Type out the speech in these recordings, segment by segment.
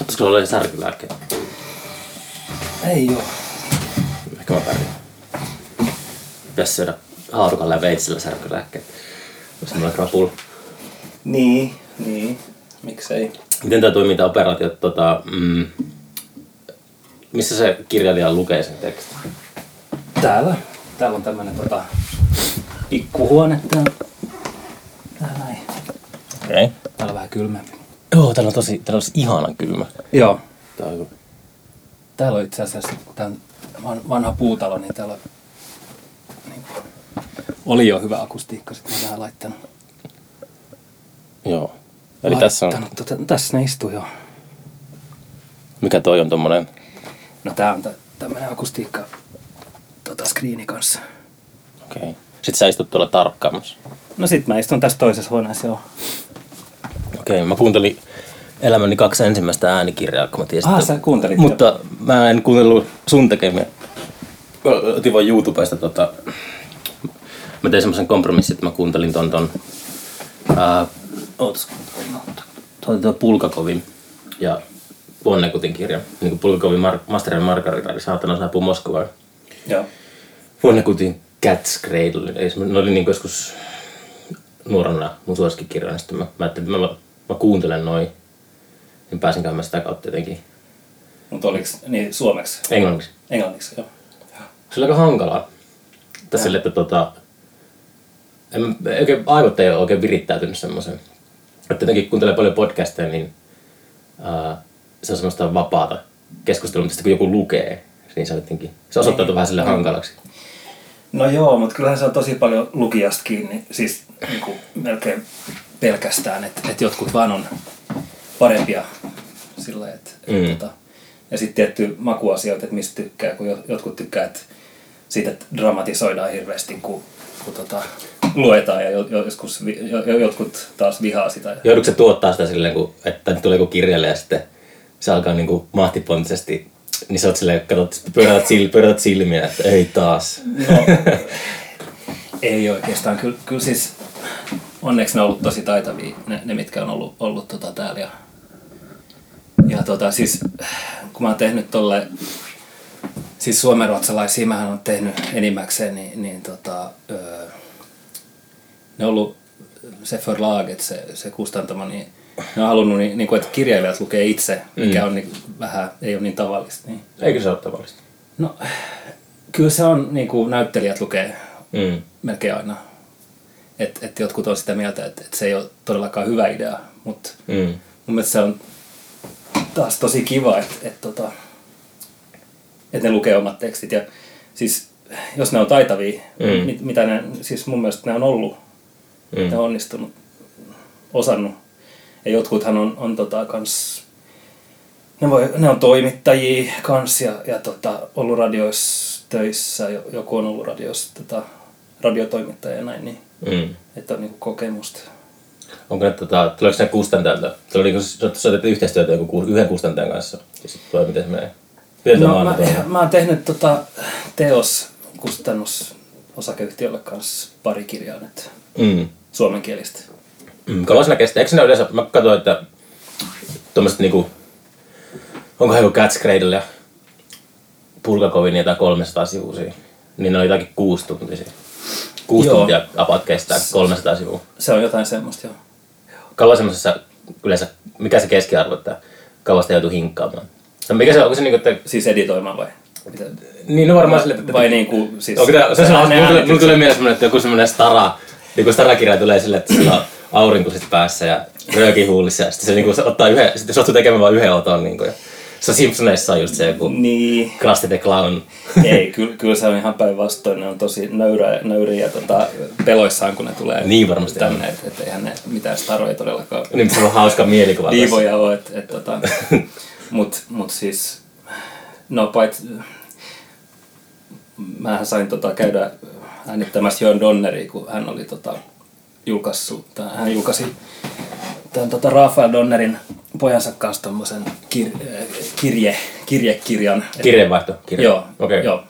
Sattuisiko olla särkylääkkeet? Ei oo. Ehkä mä pärjään. Pitäis syödä haarukalla ja veitsellä särkylääkkeet. Jos mulla krapulla. Niin, niin. Miksei? Miten tää toimii tää operaatio? Tota, mm, missä se kirjailija lukee sen tekstin? Täällä. Täällä on tämmönen tota, pikkuhuone. Täällä. Täällä näin. Okei. Okay. Täällä on vähän kylmempi. Joo, täällä on tosi, täällä on tosi ihanan kylmä. Joo. Tää on Täällä on itse asiassa, kun tää on van- vanha puutalo, niin täällä on, niin oli jo hyvä akustiikka, sitten mä vähän laittanut. Joo. Eli tässä on, laittanut Tota, tässä ne istuu jo. mikä toi on tommonen, No tää on tä- tämmönen akustiikka tota screeni kanssa. okei. Okay. Sitten sä istut tuolla tarkkaamassa. No sit mä istun tässä toisessa huoneessa jo. Okei, okay, mä kuuntelin elämäni kaksi ensimmäistä äänikirjaa, kun mä tiesin. Ah, sä kuuntelit jo. Mutta mä en kuunnellut sun tekemiä. Otin vaan YouTubesta tota... Mä tein semmoisen kompromissin, että mä kuuntelin ton ton... Ää, ootas, toi toi Pulkakovin ja Vonnekutin kirja. Niin kuin Pulkakovin Mar- Master and Margarita, eli saatana saapuu Moskovaan. Joo. Vonnekutin Cat's Cradle. Ne oli niin joskus nuorena mun suosikkikirjoja. Sitten mä, mä ajattelin, että mä, mä kuuntelen noin. Niin pääsin käymään sitä kautta jotenkin Mutta oliks niin suomeksi? englanniksi. Englanniksi, joo. Se oli aika hankalaa. Tässä sille, että tota, en, oikein, aivot ei ole oikein virittäytynyt semmoisen. Että jotenkin kuuntelee paljon podcasteja, niin ää, se on semmoista vapaata keskustelua, mutta sitten kun joku lukee, niin se, jotenkin, se osoittautuu vähän sille hankalaksi. No joo, mutta kyllähän se on tosi paljon lukijasta kiinni, siis niin kuin melkein pelkästään, että, että jotkut vaan on parempia sillä että, Mm. että tota, ja sitten tietty makuasioita, että mistä tykkää, kun jo- jotkut tykkää, että siitä, että dramatisoidaan hirveästi, kun, kun tota, luetaan ja jo- joskus jotkut taas vihaa sitä. Joudutko se tuottaa sitä silleen, kun, että tulee joku kirjailija ja sitten se alkaa niinku mahtipontisesti, niin sä oot silleen, katsot, pyöräät, sil, pyöräät silmiä, että ei taas. No, ei oikeastaan. Kyllä, kyllä siis onneksi ne on ollut tosi taitavia, ne, ne mitkä on ollut, ollut tota täällä. Ja, ja tota, siis kun mä oon tehnyt tolle, siis suomenruotsalaisia mä oon tehnyt enimmäkseen, niin, niin tota, ne on ollut se förlaget, se, se kustantama, niin ne on halunnut, niin, niin kuin, että kirjailijat lukee itse, mikä on niin, vähän, ei ole niin tavallista. Niin. Eikö se ole tavallista? No, kyllä se on, niin kuin näyttelijät lukee Mm. melkein aina. Että et jotkut on sitä mieltä, että et se ei ole todellakaan hyvä idea, mutta Mm. mun mielestä se on taas tosi kiva, että et tota, et ne lukee omat tekstit. Ja siis jos ne on taitavia, Mm. mit, mitä ne, siis mun mielestä ne on ollut, Mm. ne on onnistunut, osannut. Ja jotkuthan on, on tota kans, ne, voi, ne on toimittajia kans ja, ja tota, ollut radioissa töissä, jo- joku on ollut radioissa tota, radiotoimittaja ja näin, niin Mm. että on niinku kokemusta. Onko ne, tota, tuleeko ne kustantajalta? Tulee niinku, teet yhteistyötä joku ku- yhden kustantajan kanssa. Tulee, miten se menee. No, mä, mä, mä oon tehnyt tota, teos kustannus osakeyhtiölle kanssa pari kirjaa nyt mm. suomenkielistä. Mm. Kauan siinä kestää? Eikö ne yleensä, mä katsoin, että tuommoiset niinku, onko joku Cat's Cradle ja Pulkakovin jotain 300 sivuisia, niin ne on jotakin kuusi tuntisia. Kuusi Joo. tuntia apat kestää, 300 sivua. Se on jotain semmoista joo. Kauan semmoisessa yleensä, mikä se keskiarvo, että kauan sitä joutuu hinkkaamaan? Tai mikä se, onko se niinku, että... Siis editoimaan vai? Mitä? Niin, no varmaan sille, että... Vai niinku siis... Onko tää, se, se, on, ne mulla, tulee, mieleen semmoinen, että joku semmoinen stara, joku starakirja tulee sille, että sillä on aurinkoiset päässä ja rööki huulissa ja sitten se, niinku, se ottaa yhden, sitten suostuu tekemään vain yhden oton. Niinku, ja se Simpsoneissa on just se joku Niin, Krusty the Clown. ei, kyllä, kyllä se on ihan päinvastoin. Ne on tosi nöyrä, nöyriä tota, peloissaan, kun ne tulee Niin varmasti tänne. Että et eihän ne mitään staroja todellakaan niin se on hauska mielikuva. liivoja ole. Et, et, tota, mut, mut siis, no pait, mähän sain tota, käydä äänittämässä Jörn Donneria, kun hän oli tota, julkaissut, tai hän julkaisi tämän tota, Rafael Donnerin pojansa kanssa tommosen kir, kirje, kirjekirjan. Kirjeenvaihto. Kirje. Joo, Okei. joo.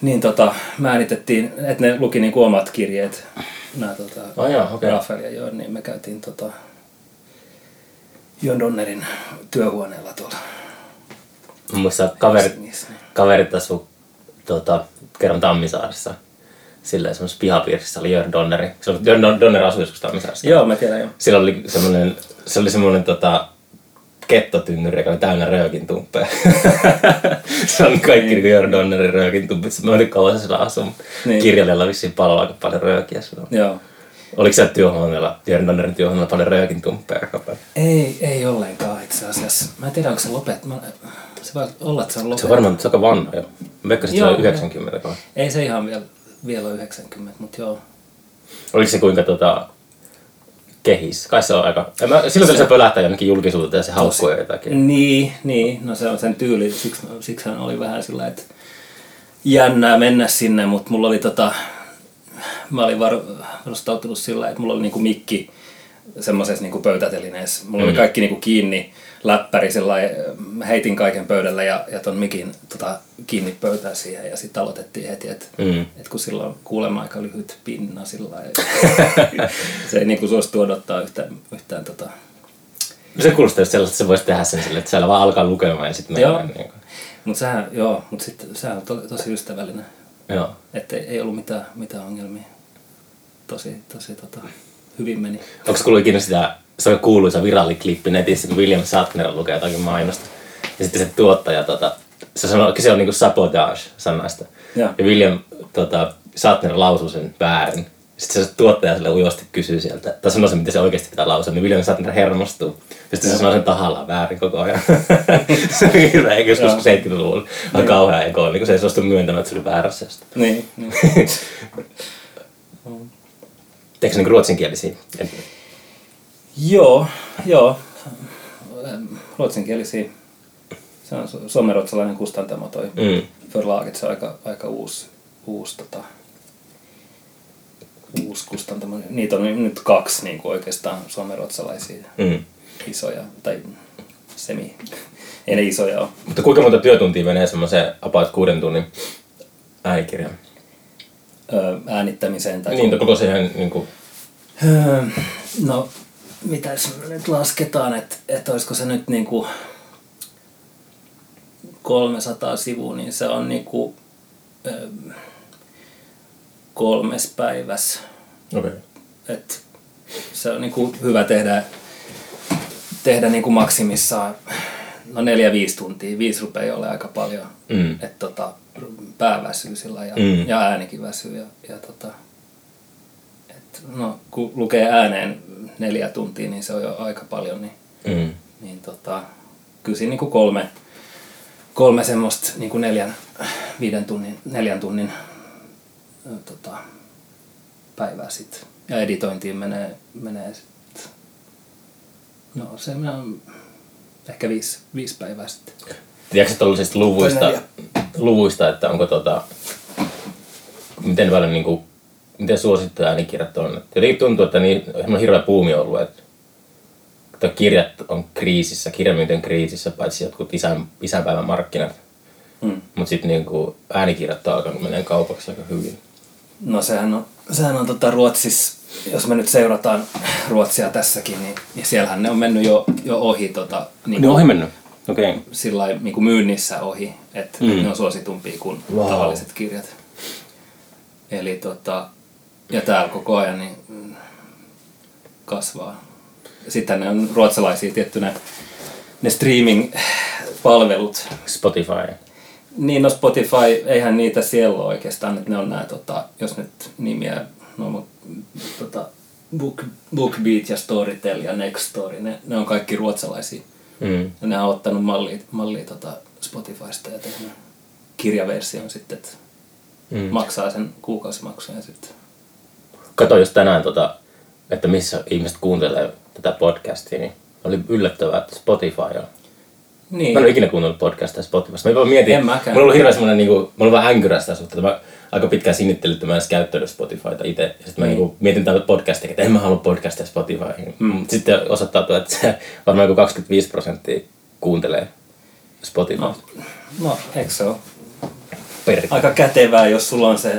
Niin tota, me äänitettiin, että ne luki niinku omat kirjeet, nämä tota, Oh, joo, okei. Rafael ja Jörn, niin me käytiin tota, Jon Donnerin työhuoneella tuolla muista kaverit, niin- kaverit asu tota, kerran Tammisaaressa. Silleen semmoisessa pihapiirissä oli Jörn Donneri. Se oli, Jörn Don- Donner asui joskus Tammisaaressa. Joo, mä tiedän jo. Sillä oli semmoinen, se oli semmoinen tota, kettotynnyri, joka oli täynnä röökin tumppeja. se on kaikki niin Jörn Donnerin röökin tumpit. Mä olin kauan sillä asun. Niin. Niin. Kirjailijalla vissiin paljon aika paljon röökiä silloin. Joo. Oliko siellä työhuoneella, Jörn Donnerin työhuoneella paljon röökin tumppeja aika paljon? Ei, ei ollenkaan itse asiassa. Mä en tiedä, onko se lopet... Mä, se voi olla, että se on Se lopet. on varmaan se on aika vanha jo. Mä veikkasin, että se Joo, joo. 90 kai. Ei se ihan vielä, vielä ole 90, mutta joo. Oliko se kuinka tota, kehis? Kai se on aika... En Mä, silloin kun se pölähtää jonnekin julkisuuteen ja se haukkuu jotakin. Niin, niin, no se on sen tyyli, siksi, siksi hän oli vähän sillä, että jännää mennä sinne, mutta mulla oli tota, mä olin var, varustautunut sillä, että mulla oli niinku mikki semmoisessa niinku pöytätelineessä. Mulla mm. oli kaikki niinku kiinni, läppäri sillä mä heitin kaiken pöydälle ja, ja ton mikin tota, kiinni pöytään siihen ja sitten aloitettiin heti, että Mm. et kun silloin kuulemma aika lyhyt pinna sillä se ei niinku suostu odottaa yhtään, yhtään tota, No se kuulostaa just sellaista, että se voisi tehdä sen silleen, että siellä vaan alkaa lukemaan ja sitten mennään. Niin kuin. Mutta sehän, joo, mutta sitten sehän on to, tosi ystävällinen. Joo. Että ei, ei ollut mitään, mitään ongelmia. Tosi, tosi tota, hyvin meni. Onko se kuullut ikinä sitä, se on kuuluisa viralliklippi netissä, kun William Shatner lukee jotakin mainosta. Ja sitten se tuottaja, tota, se sanoo, kyse on niinku sabotage sanasta. Joo. Ja William tota, Shatner lausuu sen väärin. Sitten se tuottaja sille ujosti kysyy sieltä, tai sanoo se, miten se oikeasti pitää lausua, niin William Shatner hermostuu. Ja sitten se sanoo sen tahallaan väärin koko ajan. se on hirveä, eikö joskus Joo. 70-luvulla. On kauhea ego, niin kun se ei suostu myöntämään, että se oli väärässä. Niin, niin. Teekö se niinku ruotsinkielisiä? Joo, joo. Ruotsinkielisiä. Se on su- suomenruotsalainen kustantamo toi Mm. Förlaget. Se on aika, aika uusi, uusi, tota, uusi kustantamo. Niitä on nyt kaksi niin kuin oikeastaan suomenruotsalaisia Mm. isoja, tai semi. Ei ne isoja ole. Mutta kuinka monta työtuntia menee semmoiseen about kuuden tunnin äänikirjaan? Äänittämiseen tai Niin, koko se niin kuin, No, mitäs me nyt lasketaan, että et olisiko se nyt niinku 300 sivua, niin se on niinku öö, kolmes päivässä. okay. Et se on niinku hyvä tehdä, tehdä niinku maksimissaan no neljä viisi tuntia. Viisi rupeaa olemaan aika paljon. Mm. Että tota, pää väsyy sillä ja, Mm. ja äänikin väsyy. Ja, ja tota, et, no, kun lukee ääneen neljä tuntia, niin se on jo aika paljon. Niin, mm. niin tota, kyllä siinä niinku kolme, kolme semmoista niinku neljän, viiden tunnin, neljän tunnin tota, päivää sitten. Ja editointiin menee, menee sit, no se on ehkä viisi, viisi päivää sitten. Tiedätkö tuollaisista luvuista, luvuista, että onko tota, miten paljon niin kuin, miten suosittuja äänikirjat on? Jotenkin tuntuu, että niin, on hirveä puumi ollut, että, että kirjat on kriisissä, kirjamyynti on kriisissä, paitsi jotkut isän, isänpäivän markkinat. Mm. Mutta sitten niin kuin, äänikirjat on alkanut menee kaupaksi aika hyvin. No sehän on, sehän on tota Ruotsissa, jos me nyt seurataan Ruotsia tässäkin, niin, niin siellähän ne on mennyt jo, jo ohi tota, niin Ne on ohi mennyt. Okei. Okay. sillä niin kuin myynnissä ohi, että Mm. ne on suositumpia kuin Wow. tavalliset kirjat. Eli tota, ja täällä koko ajan niin mm, kasvaa. Sitten ne on ruotsalaisia tietty ne, ne streaming-palvelut. Spotify. Niin, no Spotify, eihän niitä siellä ole oikeastaan, että ne on nämä, tota, jos nyt nimiä, no tota, Book, BookBeat ja Storytel ja Nextory, ne, ne on kaikki ruotsalaisia. Mm. Ja ne on ottanut mallia, mallia tota Spotifysta ja tehnyt kirjaversion sitten, että Mm. maksaa sen kuukausimaksun ja sitten. Katoin just tänään, tota, että missä ihmiset kuuntelee tätä podcastia, niin oli yllättävää, että Spotify on. Niin, Mä en ole ikinä kuunnellut podcastia Spotifysta. Mä vaan mietin, En mäkään. mulla on ollut hirveä semmoinen, niin kuin, mulla on vähän änkyrä suhteen. Mä aika pitkään sinnittelin, että mä edes käyttänyt Spotifyta itse. Ja sitten mä Niin. niin mietin tätä podcastia, että en mä halua podcastia Spotify. Mm. Sitten osoittautui, että se varmaan joku 25 prosenttia kuuntelee Spotify. no, no eikö se ole Perkele. aika kätevää, jos sulla on se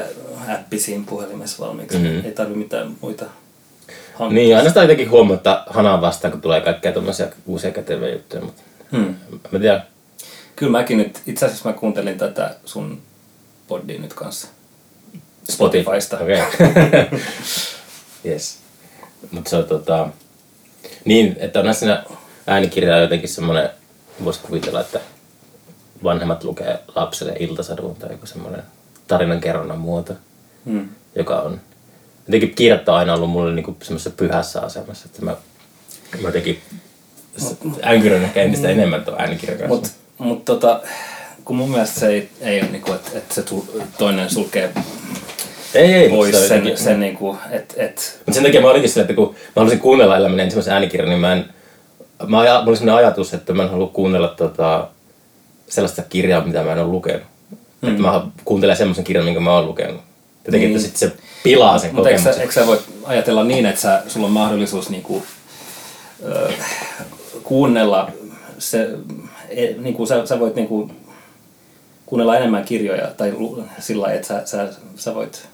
appi siinä puhelimessa valmiiksi. Mhm. Mm-hmm. Ei tarvi mitään muita. hankkia. Niin, aina sitä jotenkin huomatta hanaa vastaan, kun tulee kaikkea tommosia uusia käteviä juttuja, mutta Hmm. mä tiedän. Kyllä mäkin nyt, itse asiassa mä kuuntelin tätä sun podia nyt kanssa. Spotify. Spotifysta. Okei. Okay. yes. Mutta se on tota... Niin, että onhan siinä äänikirjaa jotenkin semmoinen, voisi kuvitella, että vanhemmat lukee lapselle iltasadun tai joku semmoinen tarinankerronnan muoto, Hmm. joka on... Jotenkin kirjat on aina ollut mulle niinku semmoisessa pyhässä asemassa, että mä, mä jotenkin äänikirjoin ehkä entistä enemmän tuon äänikirjan kanssa. Mutta mut tota, kun mun mielestä se ei, ei ole niinku, että et se tul, toinen sulkee ei, ei, pois sen, jotenkin- sen niinku, että et, Mutta sen takia mä olinkin silleen, että kun mä halusin kuunnella eläminen ensimmäisen äänikirjan, niin mä en... Mä aja, mulla oli sellainen ajatus, että mä en halua kuunnella tota, sellaista kirjaa, mitä mä en ole lukenut. Mm. Että mä kuuntelen semmoisen kirjan, minkä mä oon lukenut. Jotenkin, Niin. että sit se pilaa sen mutta kokemuksen. eikö sä voi ajatella niin, että sä, sulla on mahdollisuus niinku, ö, kuunnella se, e, niinku, sä, sä voit niinku, kuunnella enemmän kirjoja tai sillä lailla, että sä, sä, sä voit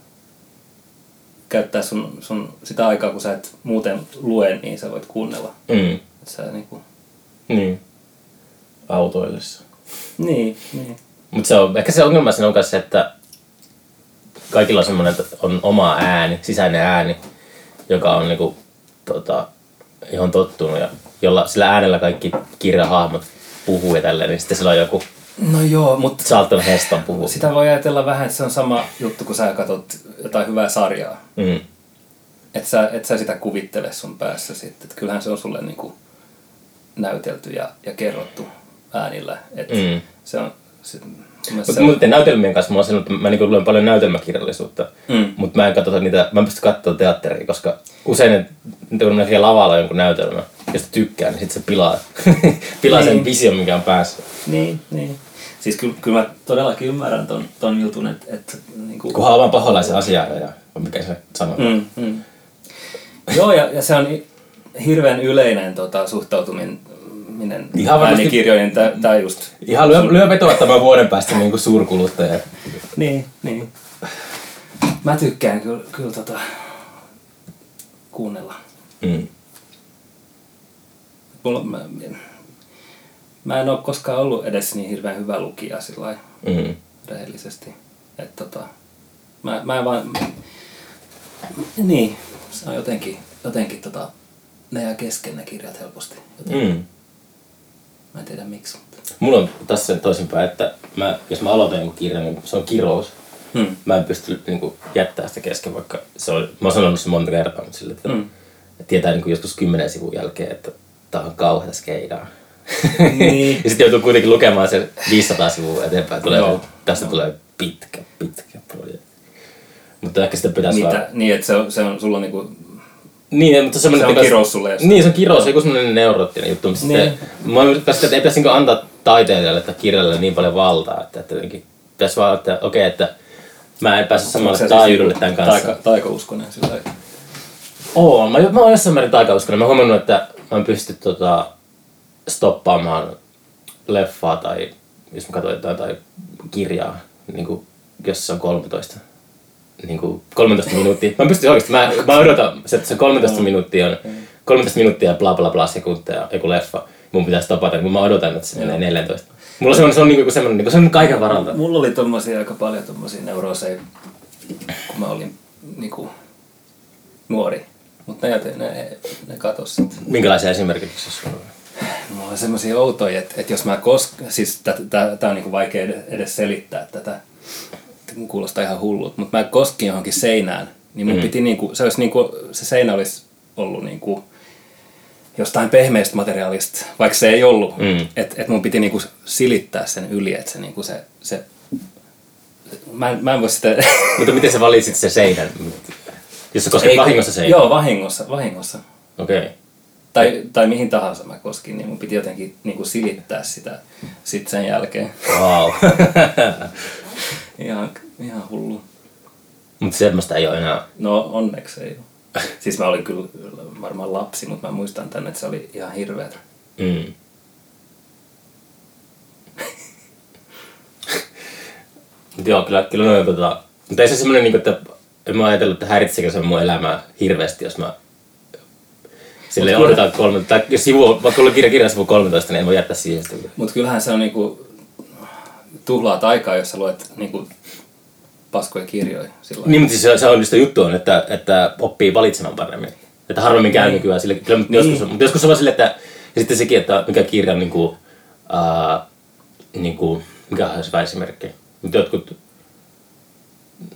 käyttää sun, sun sitä aikaa, kun sä et muuten lue, niin sä voit kuunnella. Mm. Et sä, niinku, Niin. Autoillessa. niin, niin. Mutta se on, ehkä se ongelma siinä on myös se, että kaikilla on semmoinen, että on oma ääni, sisäinen ääni, joka on niinku, tota, johon tottunut ja jolla sillä äänellä kaikki kirjahahmot puhuu ja tälleen, niin sitten sillä on joku No joo, mutta Charlton Heston puhuu. sitä voi ajatella vähän, että se on sama juttu, kun sä katsot jotain hyvää sarjaa. Mm. Et sä, et sä sitä kuvittele sun päässä sitten. Et kyllähän se on sulle niinku näytelty ja, ja kerrottu äänillä. Et Mm. se on, se, Mutta se, muuten näytelmien kanssa mulla on sanonut, että mä niinku luen paljon näytelmäkirjallisuutta, Mm. mutta mä en katso niitä, mä en pysty katsoa teatteria, koska usein ne, kun näkee lavalla jonkun näytelmän, josta tykkää, niin sit se pilaa, pilaa sen Niin. vision, mikä on päässä. Niin, niin. Siis kyllä, kyllä mä todellakin ymmärrän ton, ton jutun, että et, niinku, Kunhan on vaan paholaisen asiaa ja mikä se sanoo. mm, mm. Joo, ja, ja se on hirveän yleinen tota, suhtautuminen Ihan varmasti- äänikirjoihin. Tää, tää just... Ihan lyö, lyö vetoa tämän vuoden päästä niin kuin suurkuluttaja. Niin, niin. Mä tykkään kyllä, kyllä tota, kuunnella. Mm. Mulla, mä, mä en ole koskaan ollut edes niin hirveän hyvä lukija sillä Mm. rehellisesti. Et tota, mä, mä en vaan... Niin, se on jotenkin, jotenkin tota, ne jää kesken ne kirjat helposti. Joten, Mm. Mä en tiedä miksi, mutta... Mulla on tässä toisinpäin, että mä, jos mä aloitan jonkun kirjan, niin se on kirous. Hmm. Mä en pysty niin kuin, jättää sitä kesken, vaikka se on, mä oon sanonut se monta kertaa, mutta sille, että Mm. että tietää niin kuin joskus kymmenen sivun jälkeen, että tää on kauheata skeidaa. Niin. ja sitten joutuu kuitenkin lukemaan sen 500 sivua eteenpäin. Tulee, Joo. tästä tulee pitkä, pitkä projekti. Mutta ehkä sitä pitäisi vaan... Mitä, niin, että se on, se on sulla niinku... Niin, mutta semmoinen... Se on pitäisi- kirous sulle jossain. Niin, se on kirous, joku semmoinen neuroottinen juttu. Mutta Niin. sitten, mä oon yrittänyt sitä, että ei pitäisi niinku antaa taiteilijalle tai kirjalle niin paljon valtaa, että, että jotenkin pitäisi vaan, että okei, että mä en pääse samalle se taajuudelle siis tämän kanssa. Taika, taikauskonen sillä lailla? Oon. Mä, mä oon jossain määrin taikauskonen. Mä oon huomannut, että mä en pysty tota, stoppaamaan leffaa tai jos mä katson jotain tai kirjaa, niin kuin, jos se on 13. Niin kuin 13 minuuttia. Mä en pysty oikeasti, mä, mä odotan, se, että se 13 minuuttia on 13 minuuttia bla bla bla sekuntia joku leffa. Mun pitäisi stopata, kun mä odotan, että se menee 14. Mulla on semmoinen, se on niinku semmoinen, niinku semmoinen kaiken varalta. Mulla oli tommosia aika paljon tommosia neurooseja, kun mä olin niinku nuori. Mutta ne, ne, ne katos sit. Minkälaisia esimerkiksi sulla on? Mulla oli semmosia outoja, että, että jos mä kos... Siis tää on niinku vaikea ed- edes selittää tätä. Kuulostaa ihan hullut. Mutta mä koskin johonkin seinään. Niin mun mm. piti niinku... Se, olisi niinku, se seinä olisi ollut niinku jostain pehmeästä materiaalista, vaikka se ei ollut. Mm. Että et mun piti niinku silittää sen yli, että se, niinku se, se Mä en, mä en voi sitä... Mutta miten sä valitsit se seinän? Jos sä kosket Ei, vahingossa seinän? Joo, vahingossa, vahingossa. Okei. Okay. Tai, tai mihin tahansa mä koskin, niin mun piti jotenkin niin kuin silittää sitä sit sen jälkeen. Wow. Ihan, ihan hullu. Mutta semmoista ei ole enää. No onneksi ei ole. Siis mä olin kyllä varmaan lapsi, mutta mä muistan tänne, että se oli ihan hirveetä. Mm. Mut joo, kyllä, kyllä noin tota... Mutta ei se semmonen niinku, että en mä ajatellut, että häiritsekö se mun elämää hirveästi, jos mä Silleen odotetaan kolme, tai jos sivu, vaikka ollut kirja kirja sivu 13, niin en voi jättää siihen sitä. Mutta kyllähän se on niinku tuhlaat aikaa, jos sä luet niinku paskoja kirjoja. Sillä Niin, mutta siis se, se on just juttu on, että, että oppii valitsemaan paremmin. Että harvemmin käy nykyään sille, kyllä, mutta joskus, mutta joskus on vaan sille, että ja sitten sekin, että mikä kirja on niin kuin, uh, niin kuin, mikä on se esimerkki. Mutta jotkut,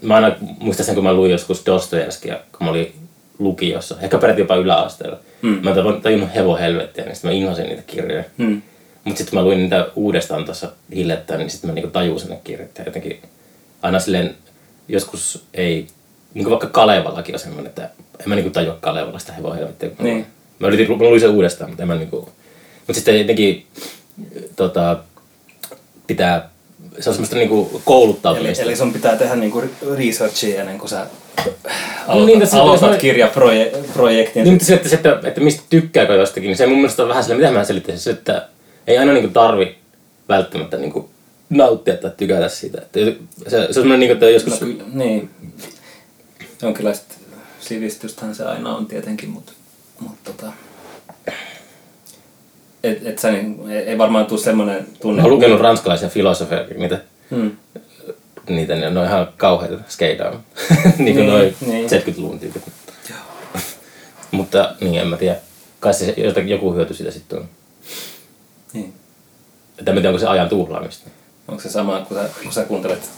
mä aina muistan sen, kun mä luin joskus Dostojevskia, kun mä olin lukiossa, ehkä peräti jopa yläasteella. Mm. Mä tajunnut hevo helvettiä, niin sitten mä inhosin niitä kirjoja. Mm. Mutta sitten mä luin niitä uudestaan tuossa hiljattain, niin sitten mä niinku tajusin ne kirjat. Ja jotenkin aina silleen, joskus ei, niin kuin vaikka Kalevalakin on semmoinen, että en mä niinku tajua Kalevalasta hevoa helvettiä. kun mä Niin. luin. Mä yritin, mä luin sen uudestaan, mutta en mä niinku... Mutta sitten jotenkin tota, pitää, se on semmoista niinku Eli, kouluttautumista. eli sun pitää tehdä niinku researchia ennen kuin sä aloitat, Niin, niin, tässä- aloitat tässä- kirjaprojektin. Niin, mutta se, että, se, että, että mistä tykkääkö jostakin, niin se mun mielestä on vähän sillä, mitä mä selittäisin, se, että ei aina niinku tarvi välttämättä niinku nauttia tai tykätä siitä. Että se, se on semmoinen, niinku, että joskus... No, kyllä, niin. Jonkinlaista sivistystähän se aina on tietenkin, mutta mut, tota, et, et sä, niin, ei, ei varmaan tule semmoinen tunne. Mä oon lukenut ranskalaisia filosofeja, niitä, Hmm. niitä ne on ihan kauheita skeidaa. niin kuin Niin, noi niin. 70-luvun tyypit. Mutta niin, en mä tiedä. Kai se joku hyöty siitä sitten on. Niin. Että en tiedä, onko se ajan tuhlaamista. Onko se sama, kun sä, kun sä kuuntelet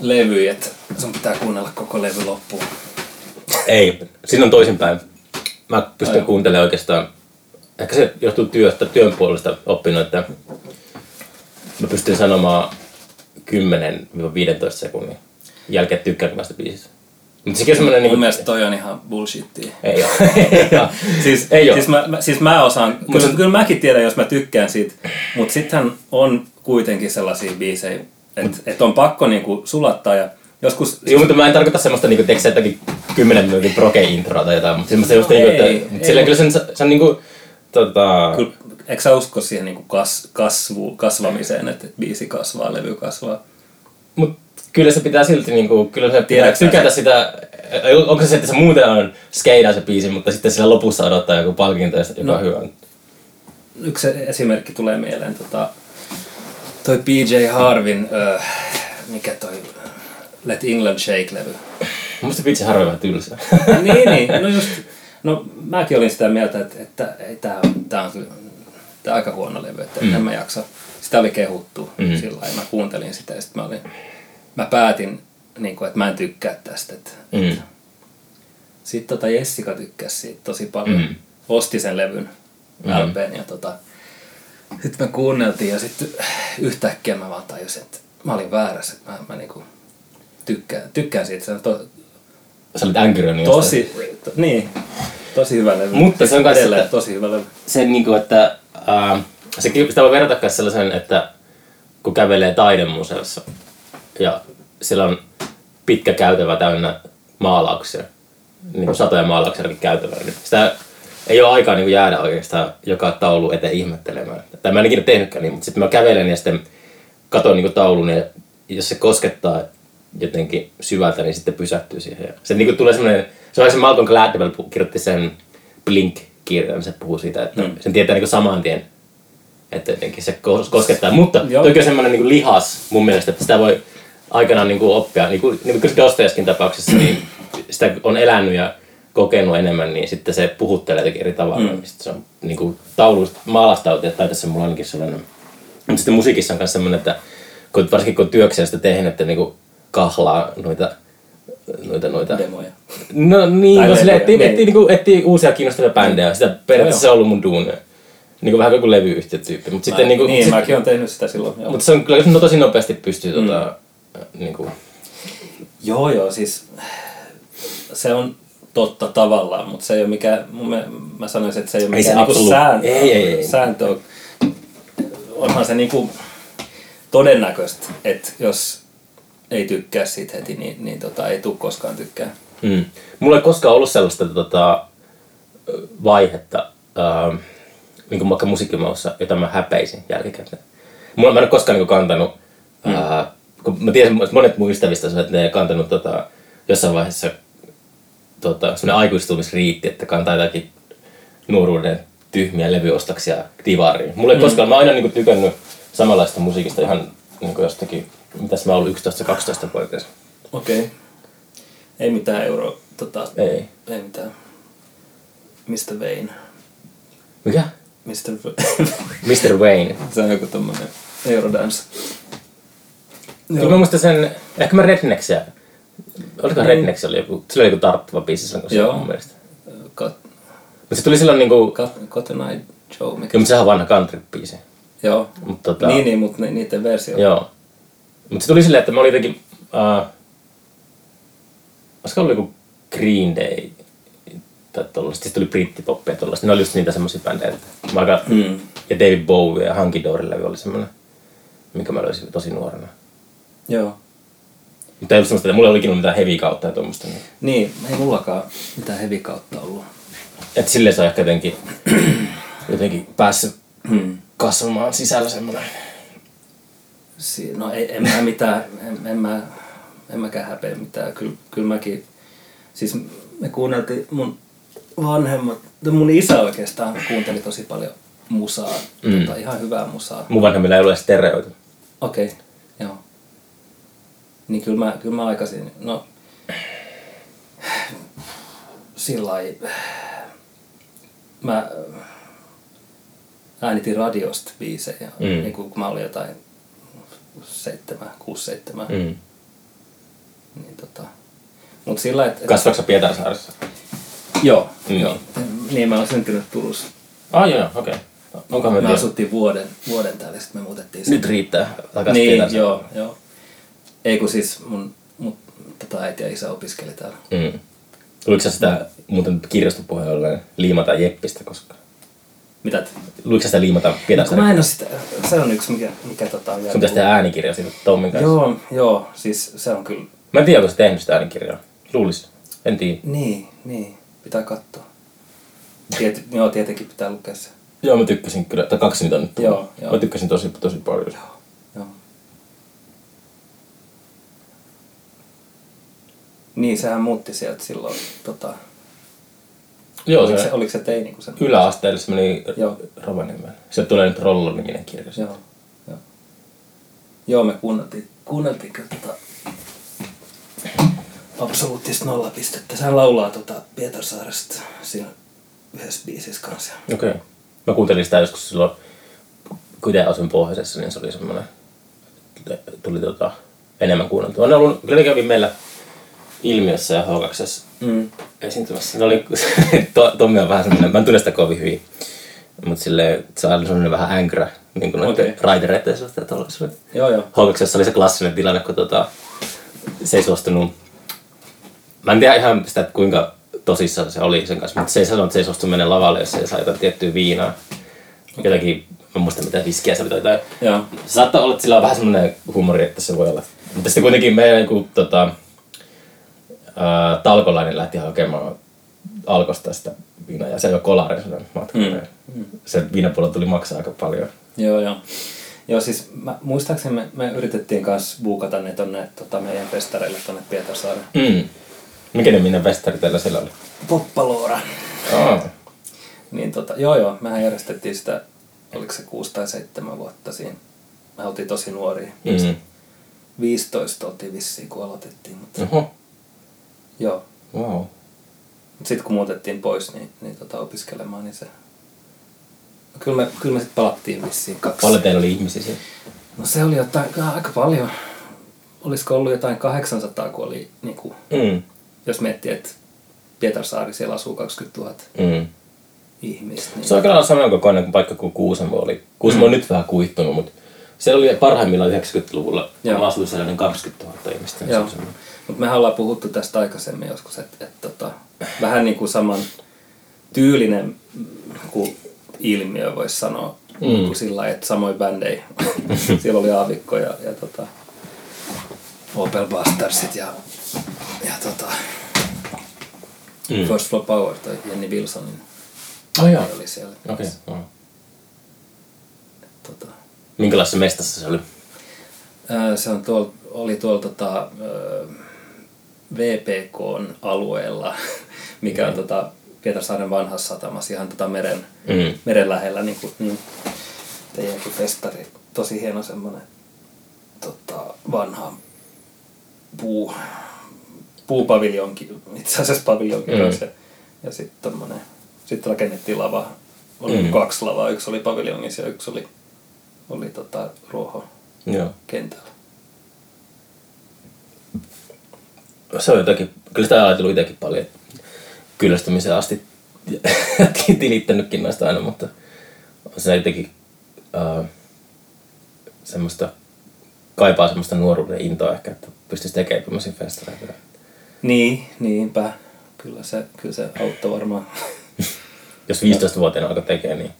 levyjä, että sun pitää kuunnella koko levy loppuun? Ei, siinä on toisinpäin. Mä pystyn Ai. kuuntelemaan oikeastaan, ehkä se johtuu työstä, työn puolesta oppinut, että mä pystyn sanomaan 10-15 sekunnin jälkeen tykkäänkö mä sitä biisistä. Mutta sekin on semmoinen Mun niin mielestä toi on ihan bullshittia. Ei oo. Ei. Siis, Ei oo. siis, mä, mä, siis mä osaan, kyllä, kyllä mäkin tiedän, jos mä tykkään siitä, mutta sittenhän on kuitenkin sellaisia biisejä, että et on pakko niinku sulattaa ja joskus... Joo, mutta mä en tarkoita semmoista, niinku, teekö se jotakin 10 minuutin proke-introa tai jotain, mutta semmoista just No niinku, ei, että ei. sillä kyllä sen, se on niinku, tota, Kyllä, eikö sä usko siihen niinku kas, kasvu, kasvamiseen, että et biisi kasvaa, levy kasvaa? Mut kyllä se pitää silti niinku, kyllä se pitää tykätä sitä, onko se, että se muuten on skeidaa se biisi, mutta sitten sillä lopussa odottaa joku palkinto, joka No. on hyvä. Yksi esimerkki tulee mieleen, tota, toi PJ Harvin, ö, mikä toi Let England Shake-levy. Musta vitsi harvoin vähän tylsä. niin, niin. No just, no mäkin olin sitä mieltä, että, että ei, tää, on, tää on tää on aika huono levy, että mm. en mä jaksa. Sitä oli kehuttu Mm. sillä lailla. Mä kuuntelin sitä ja sitten mä, olin, mä päätin, niin kuin, että mä en tykkää tästä. Että, Mm. Sitten tota Jessica tykkäsi siitä tosi paljon. Mm. Osti sen levyn Mm. mm. LPn ja tota, sitten me kuunneltiin ja sitten yhtäkkiä mä vaan tajusin, että mä olin väärässä. Että mä, mä niinku tykkään, tykkään siitä. Se on to, Sä olit änkyröinen tosi, to, niin, tosi hyvä levy. Mutta se on kans Edelleen tosi hyvä levy. se, niinku, että ää, se, sitä voi verrata myös sellaisen, että kun kävelee taidemuseossa ja siellä on pitkä käytävä täynnä maalauksia, niin kuin satoja maalauksia käytävällä, niin sitä ei ole aikaa niin kuin jäädä oikeastaan joka taulu eteen ihmettelemään. Tai mä en ikinä tehnytkään niin, mutta sitten mä kävelen ja sitten katon niin kuin taulun ja jos se koskettaa jotenkin syvältä, niin sitten pysähtyy siihen. Ja se niin tulee semmoinen, se on se Malcolm Gladwell kirjoitti sen Blink-kirjan, se puhuu siitä, että Mm. sen tietää niin kuin saman tien, että jotenkin se kos- koskettaa. Mutta Joo. toki on semmoinen niin lihas mun mielestä, että sitä voi aikanaan niin kuin oppia, niin kuin, niin kuin Dostojevskin tapauksessa, niin sitä on elänyt ja kokenut enemmän, niin sitten se puhuttelee jotenkin eri tavalla. Mm. Sitten se on niin kuin taulusta, maalastautia, tai tässä mulla ainakin sellainen. Mutta sitten musiikissa on myös semmoinen, että kun, varsinkin kun työkseen sitä tehnyt, että niin kuin kahlaa noita, noita, noita Demoja. No niin, Tai no silleen, etsii, niin. niinku, etsii uusia kiinnostavia bändejä. Sitä periaatteessa se on ollut mun duunia. Niinku vähän kuin levyyhtiötyyppi. Mutta sitten niinku, niin, sit, mäkin olen tehnyt sitä silloin. Joo, mutta se on kyllä no, tosi nopeasti pystyy mm. tota, niinku, joo, joo, siis se on totta tavallaan, mutta se ei ole mikään, mun mä, mä sanoisin, että se ei ole Ei mikään niinku absoluut- sääntö. ei, ei, ei. sääntö. Onhan se niinku todennäköistä, että jos ei tykkää siitä heti, niin, niin tota, ei tule koskaan tykkää. mm. Mulla ei koskaan ollut sellaista tota, vaihetta, äh, niin kuin vaikka musiikkimaussa, jota mä häpeisin jälkikäteen. Mulla mä en ole koskaan niin kantanut, mm. äh, kun mä tiedän, että monet mun ystävistä että ne ei kantanut tota, jossain vaiheessa tota, semmoinen aikuistumisriitti, että kantaa jotakin nuoruuden tyhmiä levyostoksia divariin. Mulla ei mm. koskaan, mä oon aina niinku tykännyt samanlaista musiikista ihan niinku jostakin, mitäs mä ollut 11-12 vuotias. Okei. Okay. Ei mitään euro... Tota, Ei. ei mitään. Mr. Wayne. Mikä? Mr. Mr. Wayne. Se on joku tommonen Eurodance. Kyllä mä muistan sen, ehkä mä Rednecksia. Oliko Niin. Rednecks oli joku, sillä oli joku tarttuva biisi silloin, kun se Joo. on mun mielestä. Got, Mutta se tuli silloin niinku, Cotton Eye Joe, mikä kyllä mutta sehän on vanha country-biisi. Joo. Mutta tota, Niin, niin, mutta niiden versio. Joo. Mutta se tuli silleen, että mä olin jotenkin... Uh, olisiko ollut joku Green Day tai tollaista. Sitten tuli brittipoppia tollaista. Ne oli just niitä semmosia bändejä. Mä aika, Mm. Ja David Bowie ja Hunky Dory levy oli semmoinen, minkä mä löysin tosi nuorena. Joo. Mutta ei ollut semmoista, että mulla ei olikin mitään heavy kautta ja tuommoista. Niin. Niin, ei mullakaan mitään heavy kautta ollut. Että silleen se on ehkä jotenkin, jotenkin päässyt Hmm. kasvamaan sisällä semmoinen. Si- no ei, en mä mitään, en, en mä, en mäkään häpeä mitään. Kyllä, kyllä mäkin, siis me kuunneltiin mun vanhemmat, mun isä oikeastaan kuunteli tosi paljon musaa, Mm. tota, ihan hyvää musaa. Mun vanhemmilla ei ole stereoita. Okei, okay, joo. Niin kyllä mä, kyllä mä aikaisin, no sillä mä äänitin radiosta biisejä, mm. niin kun mä olin jotain seitsemän, kuusi, seitsemän, mm. Niin tota, mut sillä. Kasvaatko sä Pietarsaaressa? Joo, Mm. joo. Niin mä oon syntynyt Turussa. Ah joo, okei. Okay. Onkohan Me me tiedä? asuttiin vuoden, vuoden täällä, sitten me muutettiin Nyt riittää. Takas Niin, joo, joo. Ei kun siis mun, mun tota äiti ja isä opiskeli täällä. Mm. Sä sitä muuten kirjastopuheella liimata Jeppistä koskaan? Mitä? Luitko sitä liimata No, kun Pietarsaareen? mä en oo sitä, se on yksi mikä, mikä tota on Sun pitäisi tehdä äänikirja siitä Tommin kanssa. Joo, joo, siis se on kyllä, Mä en tiedä, onko se tehnyt sitä äänikirjaa. Luulis. En tiedä. niin, niin, pitää katsoa. Tiet, joo, tietenkin pitää lukea se. Joo, mä tykkäsin kyllä. Tai kaksi niitä on nyt. Joo, joo. Mä tykkäsin tosi, tosi paljon. Joo. Niin, sehän muutti sieltä silloin, tota, Joo, oliko, se, se, oliko se teini, kun se... yläasteelle se meni Joo. Rovaniemelle. Se tulee nyt Rollo-niminen kirja. Joo, joo. Joo, me kuunneltiin, kuunneltiin tota absoluuttista nollapistettä. Sehän laulaa tota Pietarsaaresta siinä yhdessä biisissä kanssa. Okei. Okay. Mä kuuntelin sitä joskus silloin, kun itse asuin pohjoisessa, niin se oli semmoinen, tuli tota, enemmän kuunneltua. Ne ollut, kyllä ne kävi meillä ilmiössä ja H2 Mm. esiintymässä. Ne oli, to, Tommi on vähän semmoinen, mä en tunne sitä kovin hyvin, mutta silleen, se on semmoinen vähän änkrä, niin kuin okay. raidereiden suhteen tuollaisuuden. Joo, joo. H2 oli se klassinen tilanne, kun tota, se ei suostunut, mä en tiedä ihan sitä, että kuinka tosissaan se oli sen kanssa, mutta se ei sanonut, että se ei suostu mennä lavalle, jos se ei saa jotain tiettyä viinaa. Jotakin, mä en muista mitä viskiä se oli tai jotain. Joo. Se saattaa olla, että sillä on vähän semmoinen huumori, että se voi olla. Mutta sitten kuitenkin meidän niin tota, ää, talkolainen lähti hakemaan alkosta sitä viinaa ja se ole kolari sen matkalla. Mm. Se viinapuolella tuli maksaa aika paljon. Joo, joo. Joo, siis mä, muistaakseni me, me yritettiin kanssa buukata ne tonne tota, meidän festareille tonne Pietarsaareen. Mm. Mikä ne minne festari teillä siellä oli? Poppaloora. Oh. Niin tota, joo joo, mehän järjestettiin sitä, oliko se kuusi tai seitsemän vuotta siinä. Me oltiin tosi nuoria. Mm. 15 oltiin vissiin, kun aloitettiin. Mutta Oho. Joo. Wow. Sitten kun muutettiin pois niin, niin tota, opiskelemaan, niin se... No, kyllä me, kyllä me sitten palattiin vissiin kaksi. Paljon teillä oli ihmisiä siellä? No se oli jotain, aika paljon. Olisiko ollut jotain 800, kun oli, niin kuin, Mm. jos miettii, että Pietarsaari, siellä asuu 20 000 Mm. ihmistä. Niin, Se on aika lailla saman kokoinen kuin paikka kuin Kuusamo oli. Kuusamo on nyt vähän kuihtunut, mutta siellä oli parhaimmillaan 90-luvulla. Joo. Mä asuin siellä noin 20 000 ihmistä. niin se Joo. semmoinen- Mutta mehän ollaan puhuttu tästä aikaisemmin joskus, että et, tota, vähän niin kuin saman tyylinen mm, kuin ilmiö voisi sanoa. Mm. Kuin sillä että samoin bändejä. Siellä oli Aavikko ja, ja tota, Opel Bastardsit ja, ja tota, Mm. First Floor Power tai Jenni Wilsonin Oh, joo. oli siellä. Okei. Okay. Oh. Tota, Minkälaisessa mestassa se oli? ää, se on tuol, oli tuolla tota, ää, VPKn alueella, mikä on tota, Pietarsaaren vanhassa satamassa ihan tota meren, Mm. meren lähellä. Niin, kuin, niin teidänkin festari. Tosi hieno semmoinen tota, vanha puu, puupaviljonki, itse asiassa paviljonki Mm. mm. ja, sitten sitten rakennettiin lava, oli Mm. mm. kaksi lavaa, yksi oli paviljongissa ja yksi oli, oli tota, ruoho kentällä. Se on jotakin, kyllä sitä ajatellut itsekin paljon kyllästymiseen asti tilittänytkin noista aina, mutta on se jotenkin uh, semmoista, kaipaa semmoista nuoruuden intoa ehkä, että pystyisi tekemään tämmöisiä festareita. Niin, niinpä. Kyllä se, kyllä se auttoi varmaan. Jos 15-vuotiaana alkoi tekemään, niin